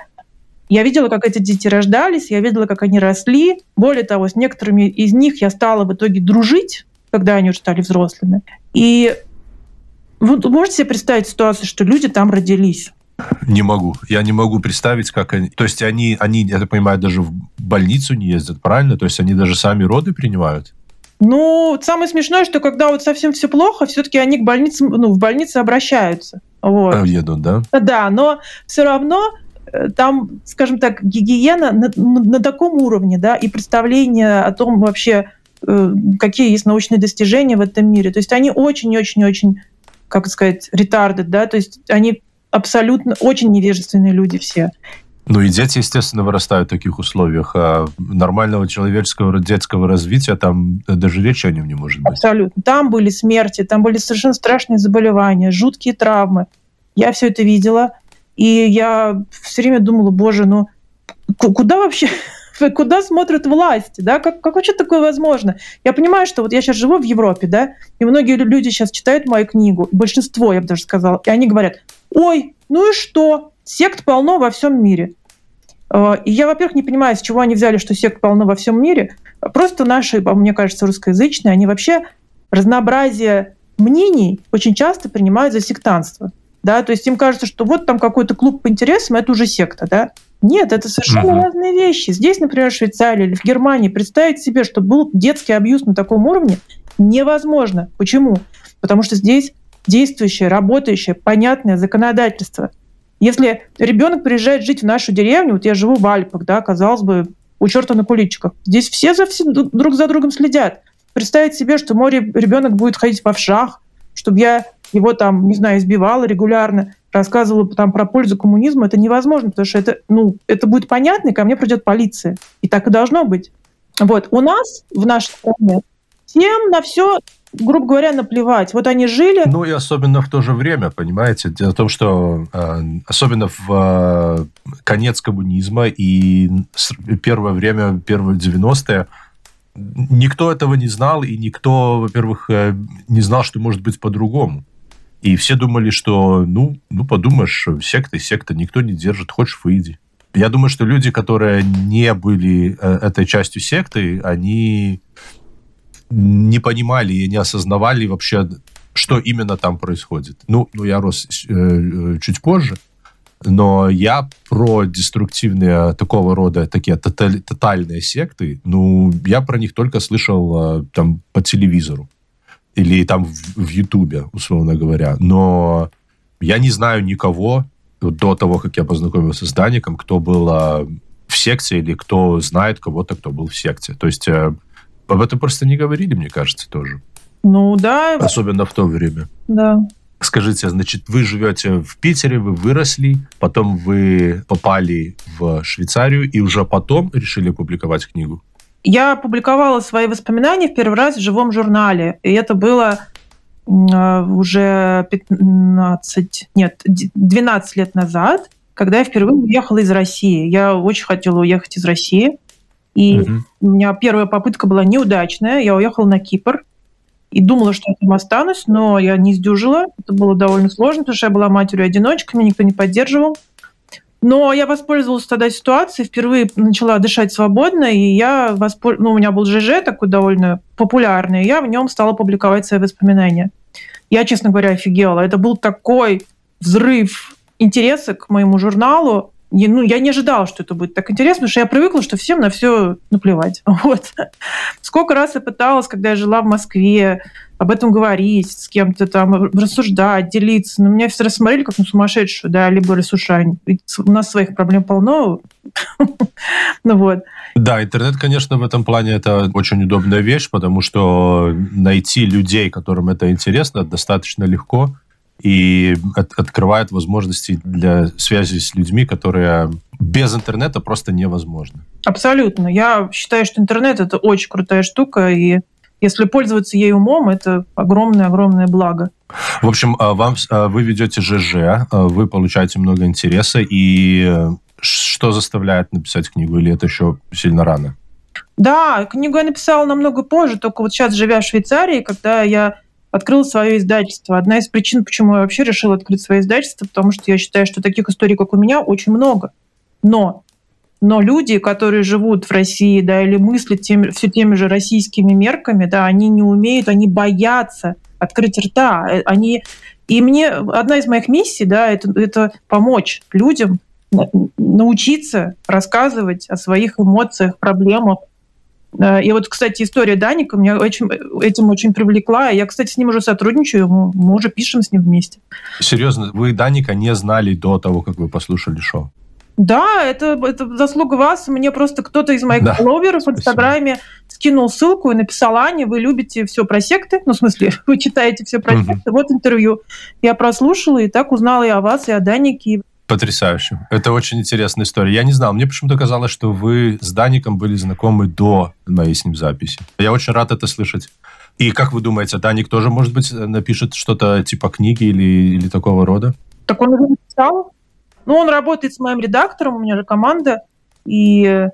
я видела, как эти дети рождались, я видела, как они росли. Более того, с некоторыми из них я стала в итоге дружить, когда они уже стали взрослыми. И вы можете себе представить ситуацию, что люди там родились? Не могу. Я не могу представить, как они... То есть они, они, я так понимаю, даже в больницу не ездят, правильно? То есть они даже сами роды принимают? Ну, самое смешное, что когда вот совсем все плохо, все-таки они к больнице, ну, в больнице обращаются. Вот. Едут, да? Да, но все равно там, скажем так, гигиена на, на таком уровне, да, и представление о том вообще, э, какие есть научные достижения в этом мире. То есть они очень-очень-очень как сказать, ретарды, да, то есть они абсолютно очень невежественные люди все. Ну и дети, естественно, вырастают в таких условиях. А нормального человеческого детского развития там даже речи о нем не может быть. Абсолютно. Там были смерти, там были совершенно страшные заболевания, жуткие травмы. Я все это видела. И я все время думала, боже, ну куда вообще [laughs] куда смотрят власти, да, как, как вообще такое возможно? Я понимаю, что вот я сейчас живу в Европе, да, и многие люди сейчас читают мою книгу, большинство, я бы даже сказала, и они говорят, ой, ну и что, сект полно во всем мире. А, и я, во-первых, не понимаю, с чего они взяли, что сект полно во всем мире. Просто наши, мне кажется, русскоязычные, они вообще разнообразие мнений очень часто принимают за сектанство. Да? То есть им кажется, что вот там какой-то клуб по интересам, это уже секта. Да? Нет, это совершенно угу. разные вещи. Здесь, например, в Швейцарии или в Германии представить себе, что был детский абьюз на таком уровне, невозможно. Почему? Потому что здесь действующее, работающее, понятное законодательство. Если ребенок приезжает жить в нашу деревню, вот я живу в Альпах, да, казалось бы, у черта на куличиках, здесь все за все, друг за другом следят. Представить себе, что мой ребенок будет ходить в овшах, чтобы я его там, не знаю, избивала регулярно, рассказывала там про пользу коммунизма, это невозможно, потому что это, ну, это будет понятно, и ко мне придет полиция. И так и должно быть. Вот. У нас в нашей стране всем на все грубо говоря, наплевать. Вот они жили... Ну и особенно в то же время, понимаете? Дело в том, что э, особенно в э, конец коммунизма и первое время, первые 90-е, никто этого не знал, и никто, во-первых, э, не знал, что может быть по-другому. И все думали, что, ну, ну подумаешь, секта, секта, никто не держит, хочешь, выйди. Я думаю, что люди, которые не были э, этой частью секты, они не понимали и не осознавали вообще, что именно там происходит. Ну, ну я рос э, э чуть позже, но я про деструктивные такого рода такие тоталь, тотальные секты, ну, я про них только слышал э, там по телевизору или там в Ютубе, условно говоря. Но я не знаю никого до того, как я познакомился с Даником, кто был э, в секте или кто знает кого-то, кто был в секте. То есть э, об этом просто не говорили, мне кажется, тоже. Ну да. Особенно в то время. Да. Скажите, значит, вы живете в Питере, вы выросли, потом вы попали в Швейцарию и уже потом решили публиковать книгу? Я публиковала свои воспоминания в первый раз в живом журнале. И это было а, уже 15, нет, 12 лет назад, когда я впервые уехала из России. Я очень хотела уехать из России. И угу. у меня первая попытка была неудачная. Я уехала на Кипр и думала, что я там останусь, но я не сдюжила. Это было довольно сложно, потому что я была матерью-одиночкой, меня никто не поддерживал. Но я воспользовалась тогда ситуацией, впервые начала дышать свободно, и я воспользовалась... Ну, у меня был ЖЖ такой довольно популярный, и я в нем стала публиковать свои воспоминания. Я, честно говоря, офигела. Это был такой взрыв интереса к моему журналу, не, ну, я не ожидала, что это будет так интересно, потому что я привыкла, что всем на все наплевать. [laughs] Вот. Сколько раз я пыталась, когда я жила в Москве, об этом говорить, с кем-то там рассуждать, делиться. Но меня все рассмотрели как на сумасшедшую, да, либо рассушань. Ведь у нас своих проблем полно. [laughs] ну вот. Да, интернет, конечно, в этом плане это очень удобная вещь, потому что найти людей, которым это интересно, достаточно легко и от, открывает возможности для связи с людьми, которые без интернета просто невозможно. Абсолютно. Я считаю, что интернет это очень крутая штука, и если пользоваться ей умом, это огромное-огромное благо. В общем, а, вам, а, вы ведете ЖЖ, а, вы получаете много интереса, и э, что заставляет написать книгу, или это еще сильно рано? Да, книгу я написала намного позже, только вот сейчас, живя в Швейцарии, когда я открыла свое издательство. Одна из причин, почему я вообще решила открыть свое издательство, потому что я считаю, что таких историй, как у меня, очень много. Но но люди, которые живут в России, да, или мыслят теми, все теми же российскими мерками, да, они не умеют, они боятся открыть рта. Э, они... И мне одна из моих миссий, да, это, это помочь людям научиться рассказывать о своих эмоциях, проблемах, Э, и вот, кстати, история Даника меня очень, этим очень привлекла. Я, кстати, с ним уже сотрудничаю, мы уже пишем с ним вместе. Серьезно, вы Даника не знали до того, как вы послушали шоу? Да, это, это заслуга вас. Мне просто кто-то из моих да. фолловеров в Инстаграме скинул ссылку и написал, Аня, вы любите все про секты? Ну, в смысле, [laughs] вы читаете все про секты? Вот интервью. Я прослушала и так узнала и о вас, и о Данике. Потрясающе. Это очень интересная история. Я не знал. Мне почему-то казалось, что вы с Даником были знакомы до моей с ним записи. Я очень рад это слышать. И как вы думаете, Даник тоже, может быть, напишет что-то типа книги или, или такого рода? Так он уже написал. Ну, он работает с моим редактором, у меня же команда. И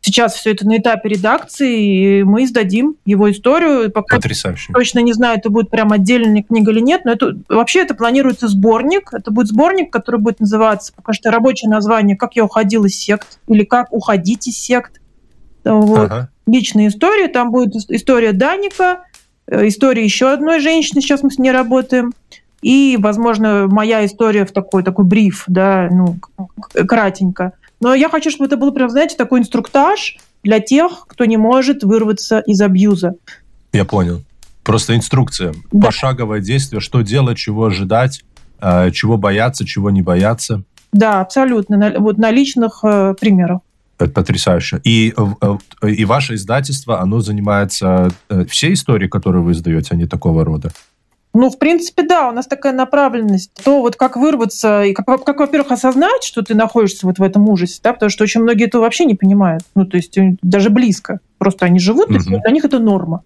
Сейчас все это на этапе редакции, и мы издадим его историю. Пока Потрясающе. Точно не знаю, это будет прям отдельная книга или нет, но это вообще это планируется сборник. Это будет сборник, который будет называться, пока что рабочее название «Как я уходил из сект» или «Как уходить из сект». Вот. Ага. Личные истории. Там будет история Даника, э, история еще одной женщины, сейчас мы с ней работаем. И, возможно, моя история в такой, такой бриф, да, ну, кратенько. Но я хочу, чтобы это был прям, знаете, такой инструктаж для тех, кто не может вырваться из абьюза. Я понял. Просто инструкция, да. пошаговое действие, что делать, чего ожидать, э, чего бояться, чего не бояться. Да, абсолютно. Вот на личных э, примерах. Это потрясающе. И, э, и ваше издательство, оно занимается все истории, которые вы издаете, они такого рода? Ну, в принципе, да, у нас такая направленность. То вот как вырваться, и как, как во-первых, осознать, что ты находишься вот в этом ужасе, да, потому что очень многие это вообще не понимают. Ну, то есть э, даже близко. Просто они живут, угу. и для них это норма.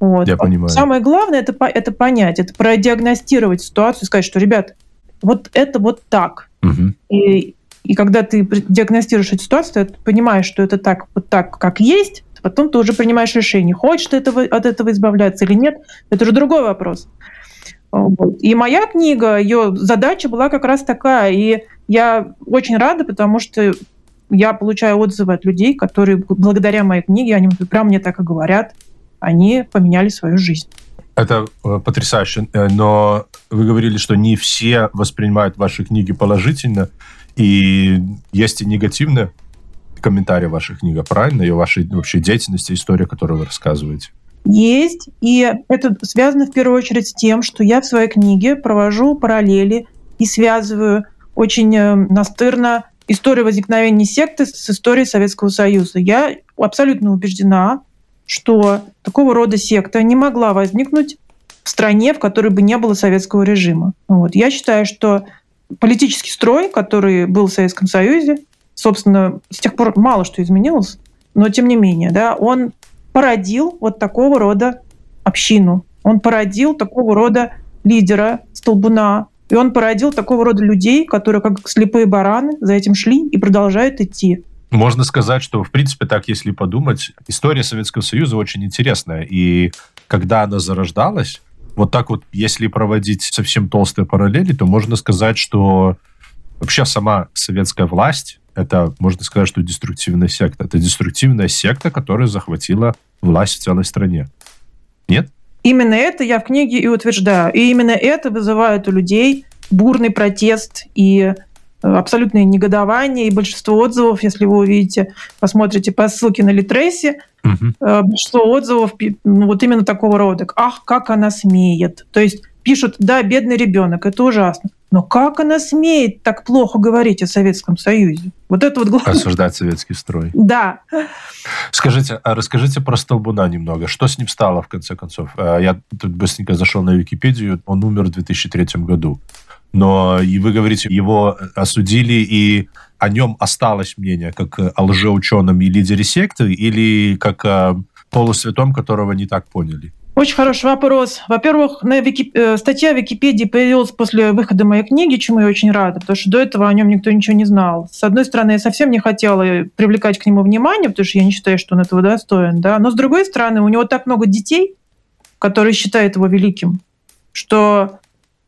Вот. Я понимаю. Самое главное это, это понять, это продиагностировать ситуацию, сказать, что, ребят, вот это вот так. Угу. И, и когда ты диагностируешь эту ситуацию, ты понимаешь, что это так, вот так, как есть, потом ты уже принимаешь решение, хочешь ты этого, от этого избавляться или нет, это уже другой вопрос. И моя книга, ее задача была как раз такая. И я очень рада, потому что я получаю отзывы от людей, которые благодаря моей книге, они прям мне так и говорят. они поменяли свою жизнь. Это э, потрясающе. Э, но вы говорили, что не все воспринимают ваши книги положительно, и есть и негативные комментарии в ваших книгах, правильно? И вашей вообще деятельности, истории, которую вы рассказываете. Есть, и это связано в первую очередь с тем, что я в своей книге провожу параллели и связываю очень э, настырно историю возникновения секты с историей Советского Союза. Я абсолютно убеждена, что такого рода секта не могла возникнуть в стране, в которой бы не было советского режима. Вот. Я считаю, что политический строй, который был в Советском Союзе, собственно, с тех пор мало что изменилось, но тем не менее, да, он породил вот такого рода общину. Он породил такого рода лидера, столбуна, и он породил такого рода людей, которые как слепые бараны за этим шли и продолжают идти. Можно сказать, что, в принципе, так, если подумать, история Советского Союза очень интересная. И когда она зарождалась, вот так вот, если проводить совсем толстые параллели, то можно сказать, что вообще сама советская власть это, можно сказать, что деструктивная секта. Это деструктивная секта, которая захватила власть в целой стране. Нет? Именно это я в книге и утверждаю. И именно это вызывает у людей бурный протест и э, абсолютное негодование. И большинство отзывов, если вы увидите, посмотрите по ссылке на Литрейси, угу. большинство отзывов ну, вот именно такого рода. Ах, как она смеет. То есть пишут, да, бедный ребенок, это ужасно. Но как она смеет так плохо говорить о Советском Союзе? Вот это вот главное. Осуждать советский строй. Да. Скажите, а расскажите про Столбуна немного. Что с ним стало, в конце концов? А, я тут быстренько зашел на Википедию. Он умер в 2003 году. Но и вы говорите, его осудили, и о нем осталось мнение, как о лжеученом и лидере секты, или как о полусвятом, которого не так поняли? Очень хороший вопрос. Во-первых, на Вики... Э, статья в Википедии появилась после выхода моей книги, чему я очень рада, потому что до этого о нем никто ничего не знал. С одной стороны, я совсем не хотела привлекать к нему внимание, потому что я не считаю, что он этого достоин. Да? Но с другой стороны, у него так много детей, которые считают его великим, что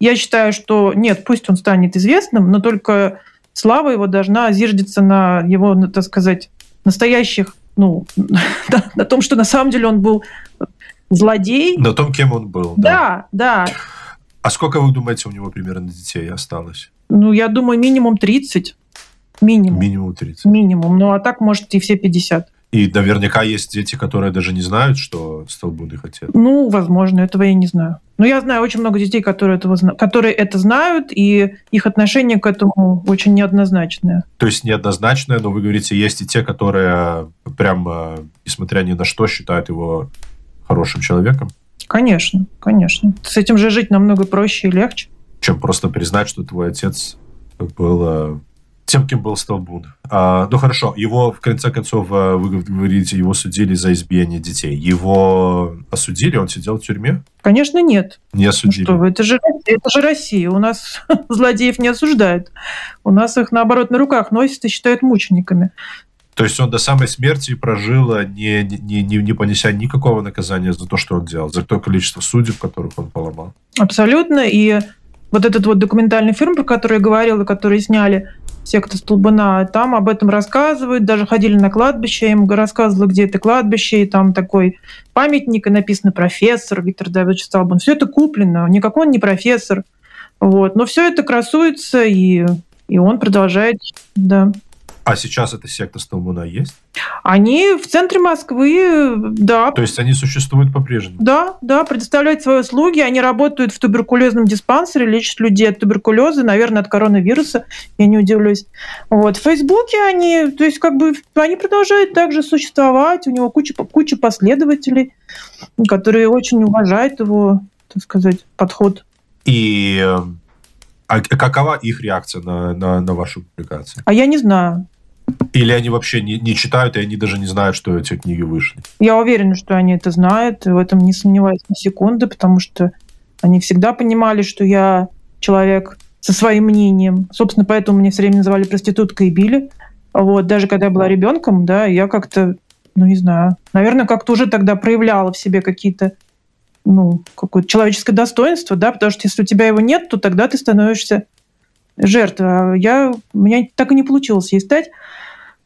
я считаю, что нет, пусть он станет известным, но только слава его должна зиждиться на его, ну, так сказать, настоящих ну, [laughs] на том, что на самом деле он был злодей. На том, кем он был. Да, да. да. А сколько, вы думаете, у него примерно детей осталось? Ну, я думаю, минимум 30. Минимум. Минимум 30. Минимум. Ну, а так, может, и все 50. И наверняка есть дети, которые даже не знают, что Столбун их отец. Ну, возможно, этого я не знаю. Но я знаю очень много детей, которые, этого, которые это знают, и их отношение к этому очень неоднозначное. То есть неоднозначное, но вы говорите, есть и те, которые прям, несмотря ни на что, считают его хорошим человеком? Конечно, конечно. С этим же жить намного проще и легче. Чем просто признать, что твой отец был э, тем, кем был Столбун. А, ну хорошо, его в конце концов, э, вы говорите, его судили за избиение детей. Его осудили, он сидел в тюрьме? Конечно, нет. Не осудили. Ну, что это, же, это же Россия. У нас [laughs] злодеев не осуждают. У нас их, наоборот, на руках носят и считают мучениками. То есть он до самой смерти прожил, а не, не, не, не понеся никакого наказания за то, что он делал, за то количество судеб, которых он поломал. Абсолютно. И вот этот вот документальный фильм, про который я говорила, который сняли секта Столбана, там об этом рассказывают, даже ходили на кладбище, я им рассказывала, где это кладбище, и там такой памятник, и написано «профессор» Виктор Давидович Столбан. Все это куплено, никакой он не профессор. Вот. Но все это красуется, и, и он продолжает, да. А сейчас эта секта Столбуна есть? Они в центре Москвы, да. То есть они существуют по-прежнему? Да, да, предоставляют свои услуги. Они работают в туберкулезном диспансере, лечат людей от туберкулеза, наверное, от коронавируса, я не удивлюсь. Вот. В Фейсбуке они, то есть как бы они продолжают также существовать. У него куча, куча последователей, которые очень уважают его, так сказать, подход. И э, а какова их реакция на, на, на вашу публикацию? А я не знаю. Или они вообще не, не читают, и они даже не знают, что эти книги вышли? Я уверена, что они это знают, в этом не сомневаюсь на секунды, потому что они всегда понимали, что я человек со своим мнением. Собственно, поэтому меня все время называли проституткой и били. Вот, даже когда я была ребенком, да, я как-то, ну, не знаю, наверное, как-то уже тогда проявляла в себе какие-то, ну, какое-то человеческое достоинство, да, потому что если у тебя его нет, то тогда ты становишься жертвой. А я, у меня так и не получилось ей стать.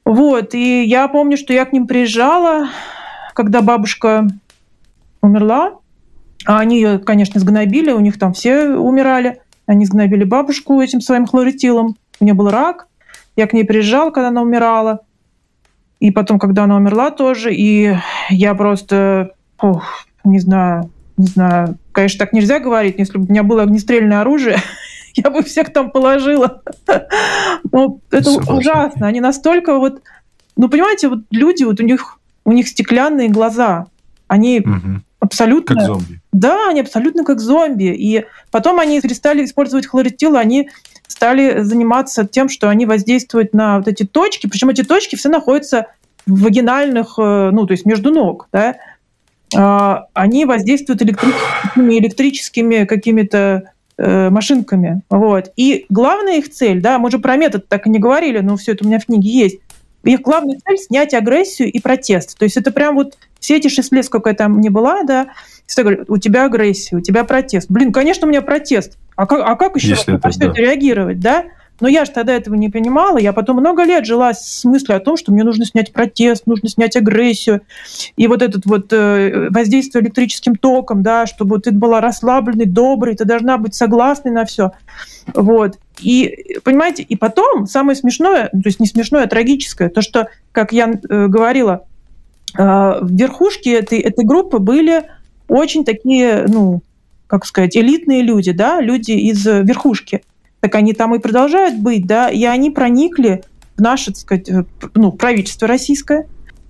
Вот, и я помню, что я к ним приезжала, когда бабушка умерла. А они ее, конечно, сгнобили, у них там все умирали. Они сгнобили бабушку этим своим хлоротилом. У нее был рак. Я к ней приезжала, когда она умирала. И потом, когда она умерла тоже. И я просто, ох, не знаю, не знаю, конечно, так нельзя говорить. Если бы у меня было огнестрельное оружие, [laughs] [laughs] я бы всех там положила. [laughs] Но это Согласен. ужасно. Они настолько вот... Ну, понимаете, вот люди, вот у них, у них стеклянные глаза. Они угу. абсолютно... Как зомби. Да, они абсолютно как зомби. И потом они перестали использовать хлоротил, они стали заниматься тем, что они воздействуют на вот эти точки. Причем эти точки все находятся в вагинальных, э, ну, то есть между ног, да, а, они воздействуют электрическими, электрическими какими-то э, машинками. Вот. И главная их цель, да, мы же про метод так и не говорили, но все это у меня в книге есть, их главная цель — снять агрессию и протест. То есть это прям вот все эти шесть лет, сколько я там не была, да, все говорят, у тебя агрессия, у тебя протест. Блин, конечно, у меня протест. А как, а как еще Если это, все да. это реагировать, да? Но я же тогда этого не понимала. Я потом много лет жила с мыслью о том, что мне нужно снять протест, нужно снять агрессию. И вот этот вот э, воздействие электрическим током, да, чтобы ты была расслабленной, доброй, ты должна быть согласной на все. Вот. И, понимаете, и потом самое смешное, то есть не смешное, а трагическое, то, что, как я э, говорила, э, в верхушке этой, этой группы были очень такие, ну, как сказать, элитные люди, да, люди из верхушки так они там и продолжают быть, да, и они проникли в наше, так сказать, э, ну, правительство российское.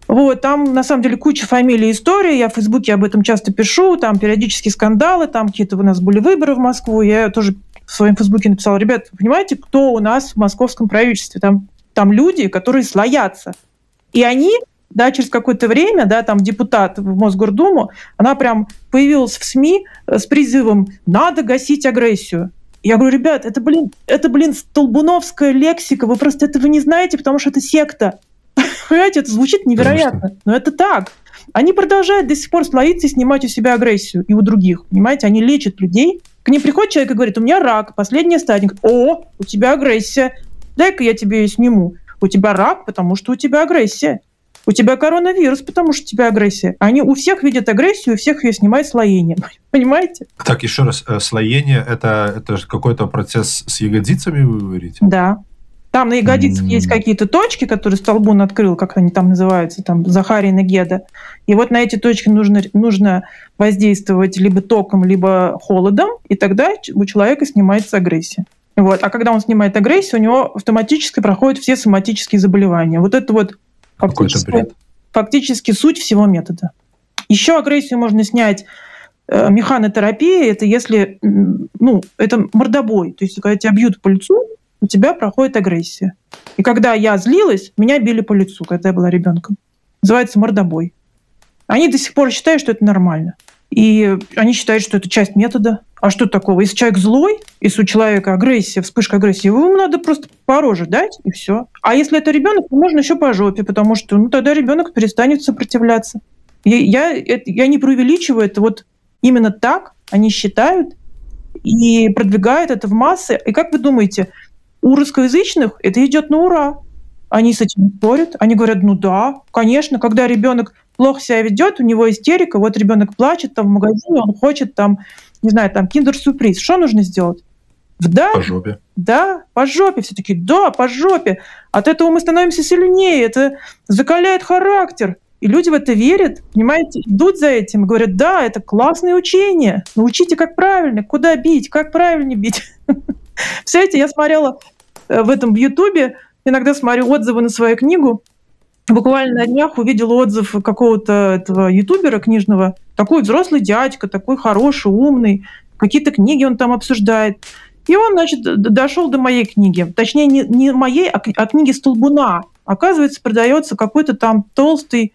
Вот, там, на самом деле, куча фамилий и историй, я в Фейсбуке об этом часто пишу, там периодически скандалы, там какие-то у нас были выборы в Москву, я тоже в своем Фейсбуке написала, ребят, понимаете, кто у нас в московском правительстве? Там, там люди, которые слоятся. И они да, через какое-то время, да, там депутат в Мосгордуму, она прям появилась в СМИ с призывом «надо гасить агрессию». Я говорю, ребят, это, блин, это, блин, столбуновская лексика, вы просто этого не знаете, потому что это секта. [laughs] Понимаете, это звучит невероятно, но это так. Они продолжают до сих пор слоиться и снимать у себя агрессию и у других. Понимаете, они лечат людей. К ним приходит человек и говорит, у меня рак, последняя стадия. О, у тебя агрессия. Дай-ка я тебе ее сниму. У тебя рак, потому что у тебя агрессия. У тебя коронавирус, потому что у тебя агрессия. Они у всех видят агрессию, у всех ее снимают слоением. [laughs] Понимаете? Так, еще раз, э, слоение это, это какой-то процесс с ягодицами, вы говорите? Да. Там на ягодицах mm. есть какие-то точки, которые Столбун открыл, как они там называются, там Захарин и Геда. И вот на эти точки нужно, нужно воздействовать либо током, либо холодом, и тогда у человека снимается агрессия. Вот. А когда он снимает агрессию, у него автоматически проходят все соматические заболевания. Вот это вот Фактически, фактически суть всего метода. Еще агрессию можно снять э, механотерапией, это если, ну, это мордобой, то есть когда тебя бьют по лицу, у тебя проходит агрессия. И когда я злилась, меня били по лицу, когда я была ребенком. Называется мордобой. Они до сих пор считают, что это нормально. И они считают, что это часть метода. А что такого? Если человек злой, если у человека агрессия, вспышка агрессии, ему надо просто по дать, и все. А если это ребенок, то можно еще по жопе, потому что ну, тогда ребенок перестанет сопротивляться. Я, я, я не преувеличиваю, это вот именно так они считают и продвигают это в массы. И как вы думаете, у русскоязычных это идет на ура. Они с этим спорят, они говорят, ну да, конечно, когда ребенок плохо себя ведет, у него истерика, вот ребенок плачет там в магазине, он хочет там, не знаю, там киндер-сюрприз. Что нужно сделать? Да, по жопе. Да, по жопе. Все таки да, по жопе. От этого мы становимся сильнее. Это закаляет характер. И люди в это верят, понимаете, идут за этим и говорят, да, это классное учение, научите, как правильно, куда бить, как правильно бить. [laughs] Все эти я смотрела э, в этом в Ютубе, иногда смотрю отзывы на свою книгу, буквально на днях увидела отзыв какого-то этого ютубера книжного. Такой взрослый дядька, такой хороший, умный. Какие-то книги он там обсуждает. И он, значит, дошел до моей книги. Точнее, не, не моей, а, а книги Столбуна. Оказывается, продается какой-то там толстый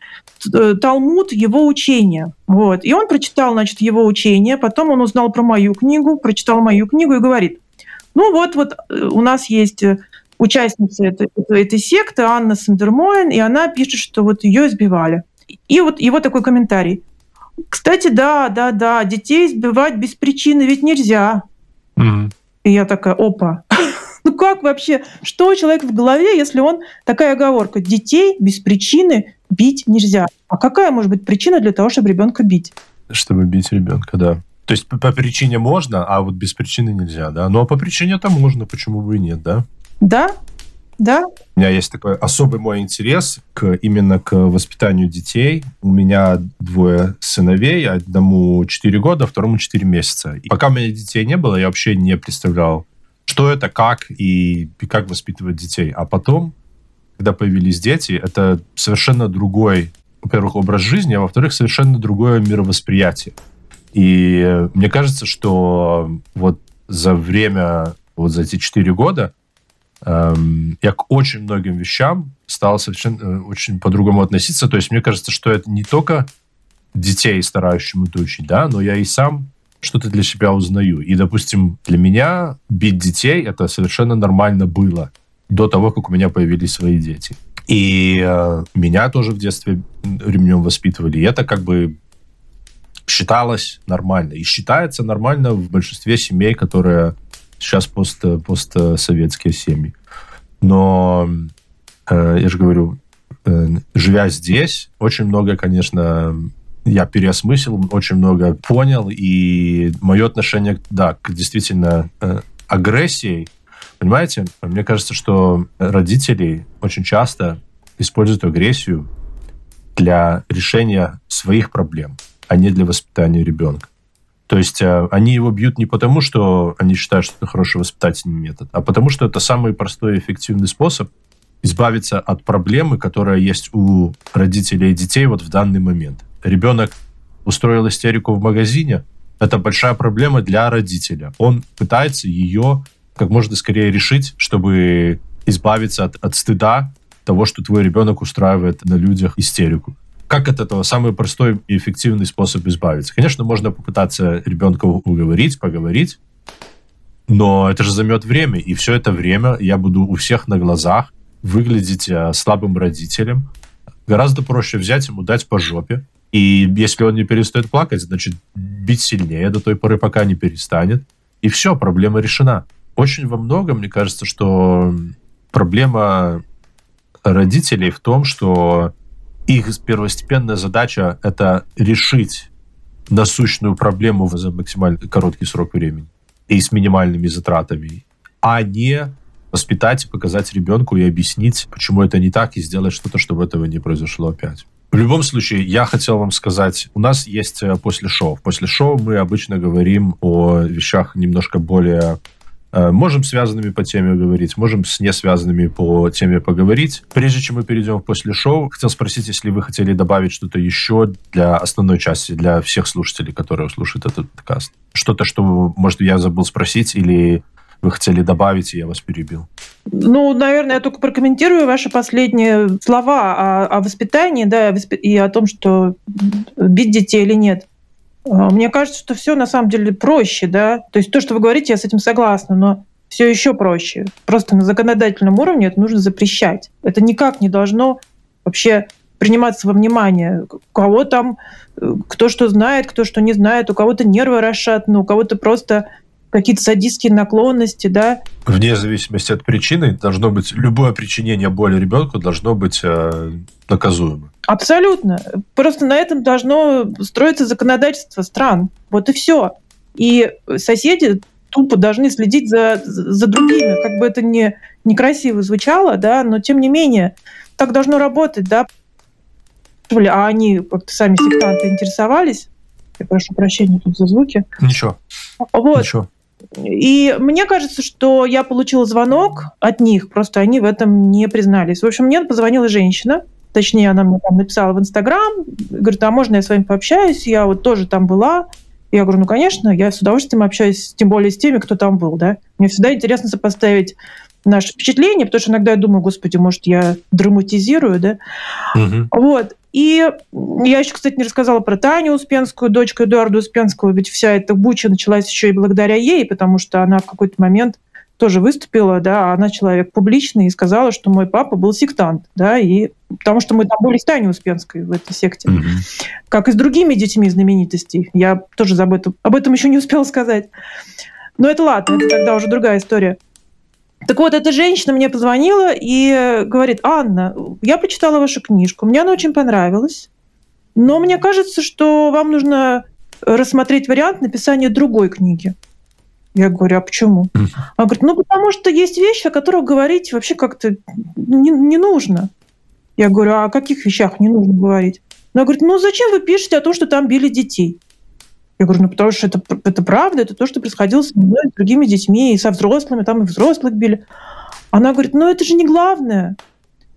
э, талмуд его учения. Вот. И он прочитал, значит, его учение, потом он узнал про мою книгу, прочитал мою книгу и говорит, ну вот, вот э, у нас есть э, участница этой, этой секты Анна Сандермоен, и она пишет, что вот ее избивали. И вот его такой комментарий. Кстати, да, да, да, детей избивать без причины ведь нельзя. Mm-hmm. И я такая, опа, [laughs] ну как вообще, что у человека в голове, если он такая оговорка, детей без причины бить нельзя. А какая может быть причина для того, чтобы ребенка бить? чтобы бить ребенка, да. То есть по, по причине можно, а вот без причины нельзя, да? Ну а по причине-то можно, почему бы и нет, да? Да, да. У меня есть такой особый мой интерес к, именно к воспитанию детей. У меня двое сыновей, одному 4 года, второму 4 месяца. И пока у меня детей не было, я вообще не представлял, что это, как и, и как воспитывать детей. А потом, когда появились дети, это совершенно другой, во-первых, образ жизни, а во-вторых, совершенно другое мировосприятие. И мне кажется, что вот за время, вот за эти четыре года я к очень многим вещам стал совершенно э, очень по-другому относиться. То есть мне кажется, что это не только детей старающим это учить, да, но я и сам что-то для себя узнаю. И, допустим, для меня бить детей это совершенно нормально было до того, как у меня появились свои дети. И э, меня тоже в детстве ремнем воспитывали. И это как бы считалось нормально. И считается нормально в большинстве семей, которые сейчас пост, постсоветские семьи. Но, э, я же говорю, э, живя здесь, очень много, конечно, я переосмыслил, очень много понял, и мое отношение, да, к действительно э, агрессии, понимаете, мне кажется, что родители очень часто используют агрессию для решения своих проблем, а не для воспитания ребенка. То есть э, они его бьют не потому, что они считают, что это хороший воспитательный метод, а потому что это самый простой и эффективный способ избавиться от проблемы, которая есть у родителей и детей вот в данный момент. Ребенок устроил истерику в магазине, это большая проблема для родителя. Он пытается ее как можно скорее решить, чтобы избавиться от, от стыда того, что твой ребенок устраивает на людях истерику. Как от этого самый простой и эффективный способ избавиться? Конечно, можно попытаться ребенка уговорить, поговорить, но это же займет время, и все это время я буду у всех на глазах выглядеть э, слабым родителем. Гораздо проще взять ему, дать по жопе, и если он не перестает плакать, значит, бить сильнее до той поры, пока не перестанет. И все, проблема решена. Очень во многом, мне кажется, что проблема родителей в том, что их первостепенная задача — это решить насущную проблему за максимально короткий срок времени и с минимальными затратами, а не воспитать и показать ребенку и объяснить, почему это не так, и сделать что-то, чтобы этого не произошло опять. В любом случае, я хотел вам сказать, у нас есть э, после шоу. После шоу мы обычно говорим о вещах немножко более можем связанными по теме говорить, можем с не связанными по теме поговорить. Прежде чем мы перейдем после шоу, хотел спросить, если вы хотели добавить что-то еще для основной части, для всех слушателей, которые слушают этот подкаст. Что-то, что, может, я забыл спросить, или вы хотели добавить, и я вас перебил? Ну, наверное, я только прокомментирую ваши последние слова о, о воспитании, да, и о том, что бить детей или нет. А, мне кажется, что все на самом деле проще, да. То есть то, что вы говорите, я с этим согласна, но все еще проще. Просто на законодательном уровне это нужно запрещать. Это никак не должно вообще приниматься во внимание. Кого там, э, кто что знает, кто что не знает, у кого-то нервы расшатаны, у кого-то просто какие-то садистские наклонности, да. Вне зависимости от причины, должно быть любое причинение боли ребенку должно быть э, наказуемо. Абсолютно. Просто на этом должно строиться законодательство стран. Вот и все. И соседи тупо должны следить за, за другими. Как бы это не, некрасиво звучало, да, но тем не менее так должно работать, да. А они как-то сами сектанты интересовались. Я прошу прощения тут за звуки. Ничего. Вот. Ничего. И мне кажется, что я получила звонок от них, просто они в этом не признались. В общем, мне позвонила женщина, точнее, она мне там написала в Инстаграм, говорит, а можно я с вами пообщаюсь? Я вот тоже там была. Я говорю, ну, конечно, я с удовольствием общаюсь, тем более с теми, кто там был, да. Мне всегда интересно сопоставить наши впечатления, потому что иногда я думаю, господи, может, я драматизирую, да. Угу. Вот. И я еще, кстати, не рассказала про Таню Успенскую, дочку Эдуарда Успенского, ведь вся эта буча началась еще и благодаря ей, потому что она в какой-то момент тоже выступила, да, а она человек публичный и сказала, что мой папа был сектант, да, и потому что мы там были с Таней Успенской в этой секте, mm-hmm. как и с другими детьми знаменитостей. Я тоже об этом, об этом еще не успела сказать. Но это ладно, это тогда уже другая история. Так вот, эта женщина мне позвонила и говорит, Анна, я прочитала вашу книжку, мне она очень понравилась, но мне кажется, что вам нужно рассмотреть вариант написания другой книги. Я говорю, а почему? Она говорит, ну потому что есть вещи, о которых говорить вообще как-то не, не нужно. Я говорю, а о каких вещах не нужно говорить? Она говорит, ну зачем вы пишете о том, что там били детей? Я говорю, ну потому что это, это правда, это то, что происходило с мной, с другими детьми, и со взрослыми, там и взрослых били. Она говорит, ну это же не главное.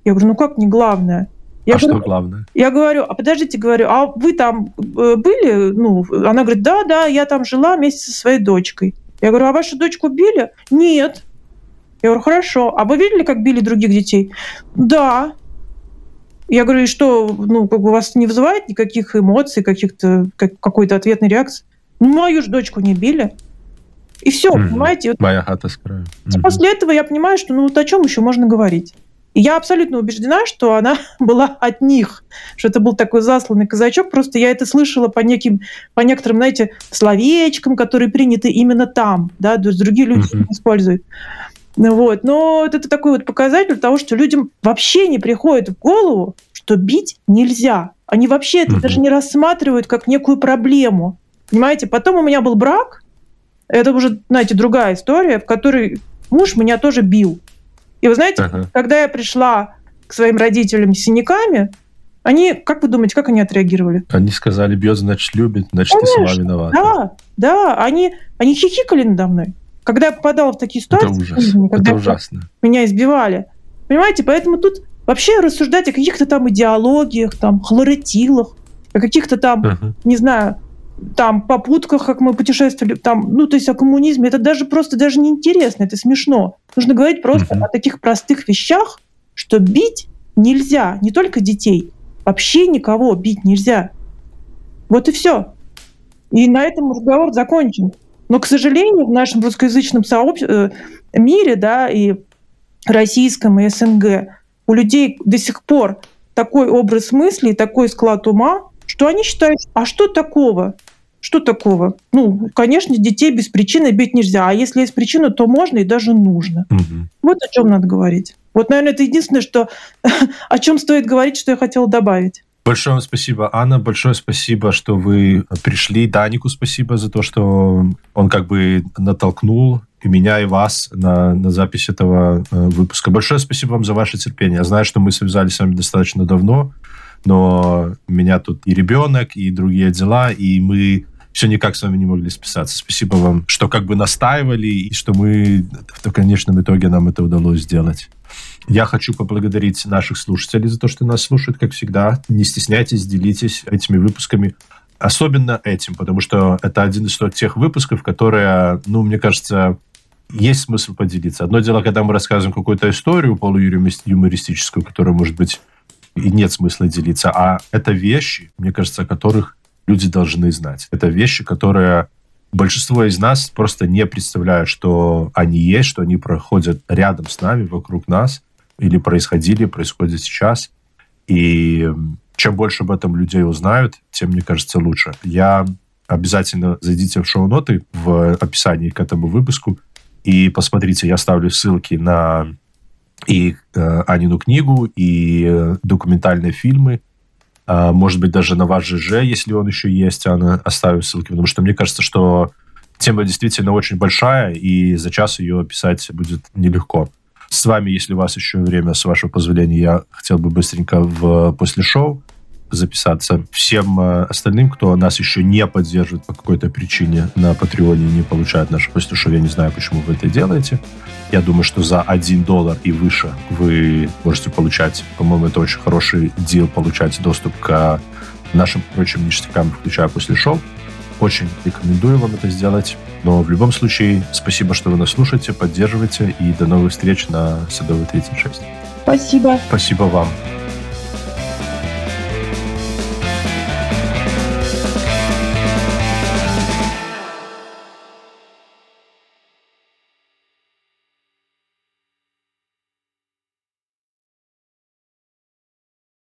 Я говорю, ну как не главное? Я а говорю, что главное? Я говорю, а подождите, говорю, а вы там э, были? Ну, она говорит, да, да, я там жила вместе со своей дочкой. Я говорю, а вашу дочку били? Нет. Я говорю, хорошо. А вы видели, как били других детей? Да. Я говорю, и что, ну, как бы у вас не вызывает никаких эмоций, каких-то, как, какой-то ответной реакции? Ну, мою же дочку не били. И все, mm-hmm. понимаете? Моя хата с краю. Mm-hmm. После этого я понимаю, что ну вот о чем еще можно говорить. И я абсолютно убеждена, что она [laughs] была от них, что это был такой засланный казачок. Просто я это слышала по, неким, по некоторым, знаете, словечкам, которые приняты именно там, да, то есть другие люди uh-huh. используют. Вот. Но вот это такой вот показатель того, что людям вообще не приходит в голову, что бить нельзя. Они вообще это даже не рассматривают как некую проблему. Понимаете? Потом у меня был брак, это уже, знаете, другая история, в которой муж меня тоже бил. И вы знаете, ага. когда я пришла к своим родителям с синяками, они, как вы думаете, как они отреагировали? Они сказали, бьет, значит, любит, значит, Конечно, ты сама виновата. Да, да, они, они хихикали надо мной. Когда я попадала в такие ситуации, это, ужас. Жизни, когда это ужасно. меня избивали. Понимаете, поэтому тут вообще рассуждать о каких-то там идеологиях, там, хлоротилах, о каких-то там, uh-huh. не знаю, там попутках, как мы путешествовали, там, ну, то есть о коммунизме, это даже просто даже неинтересно, это смешно. Нужно говорить просто uh-huh. о таких простых вещах, что бить нельзя, не только детей, вообще никого бить нельзя. Вот и все. И на этом разговор закончен. Но, к сожалению, в нашем русскоязычном сооб... Э, мире, да, и российском, и СНГ, у людей до сих пор такой образ мысли, такой склад ума, что они считают, а что такого? Что такого? Ну, конечно, детей без причины бить нельзя, а если есть причина, то можно и даже нужно. Угу. Вот о чем надо говорить. Вот, наверное, это единственное, что [laughs] о чем стоит говорить, что я хотела добавить. Большое спасибо, Анна. Большое спасибо, что вы пришли. Данику спасибо за то, что он как бы натолкнул и меня, и вас на, на запись этого э, выпуска. Большое спасибо вам за ваше терпение. Я знаю, что мы связались с вами достаточно давно, но у меня тут и ребенок, и другие дела, и мы все никак с вами не могли списаться. Спасибо вам, что как бы настаивали, и что мы в конечном итоге нам это удалось сделать. Я хочу поблагодарить наших слушателей за то, что нас слушают, как всегда. Не стесняйтесь, делитесь этими выпусками. Особенно этим, потому что это один из тех выпусков, которые, ну, мне кажется, есть смысл поделиться. Одно дело, когда мы рассказываем какую-то историю полуюмористическую, которая, может быть, и нет смысла делиться, а это вещи, мне кажется, о которых люди должны знать. Это вещи, которые большинство из нас просто не представляют, что они есть, что они проходят рядом с нами, вокруг нас, или происходили, происходят сейчас. И чем больше об этом людей узнают, тем, мне кажется, лучше. Я обязательно зайдите в шоу-ноты в описании к этому выпуску и посмотрите, я ставлю ссылки на и э, Анину книгу, и э, документальные фильмы, может быть, даже на ваш ЖЖ, если он еще есть, она оставит ссылки, потому что мне кажется, что тема действительно очень большая, и за час ее описать будет нелегко. С вами, если у вас еще время, с вашего позволения, я хотел бы быстренько в после шоу записаться. Всем э, остальным, кто нас еще не поддерживает по какой-то причине на Патреоне и не получает наше после шоу, я не знаю, почему вы это делаете. Я думаю, что за 1 доллар и выше вы можете получать, по-моему, это очень хороший дел, получать доступ к нашим прочим ништякам, включая после шоу. Очень рекомендую вам это сделать. Но в любом случае, спасибо, что вы нас слушаете, поддерживаете, и до новых встреч на Садовой 36. Спасибо. Спасибо вам.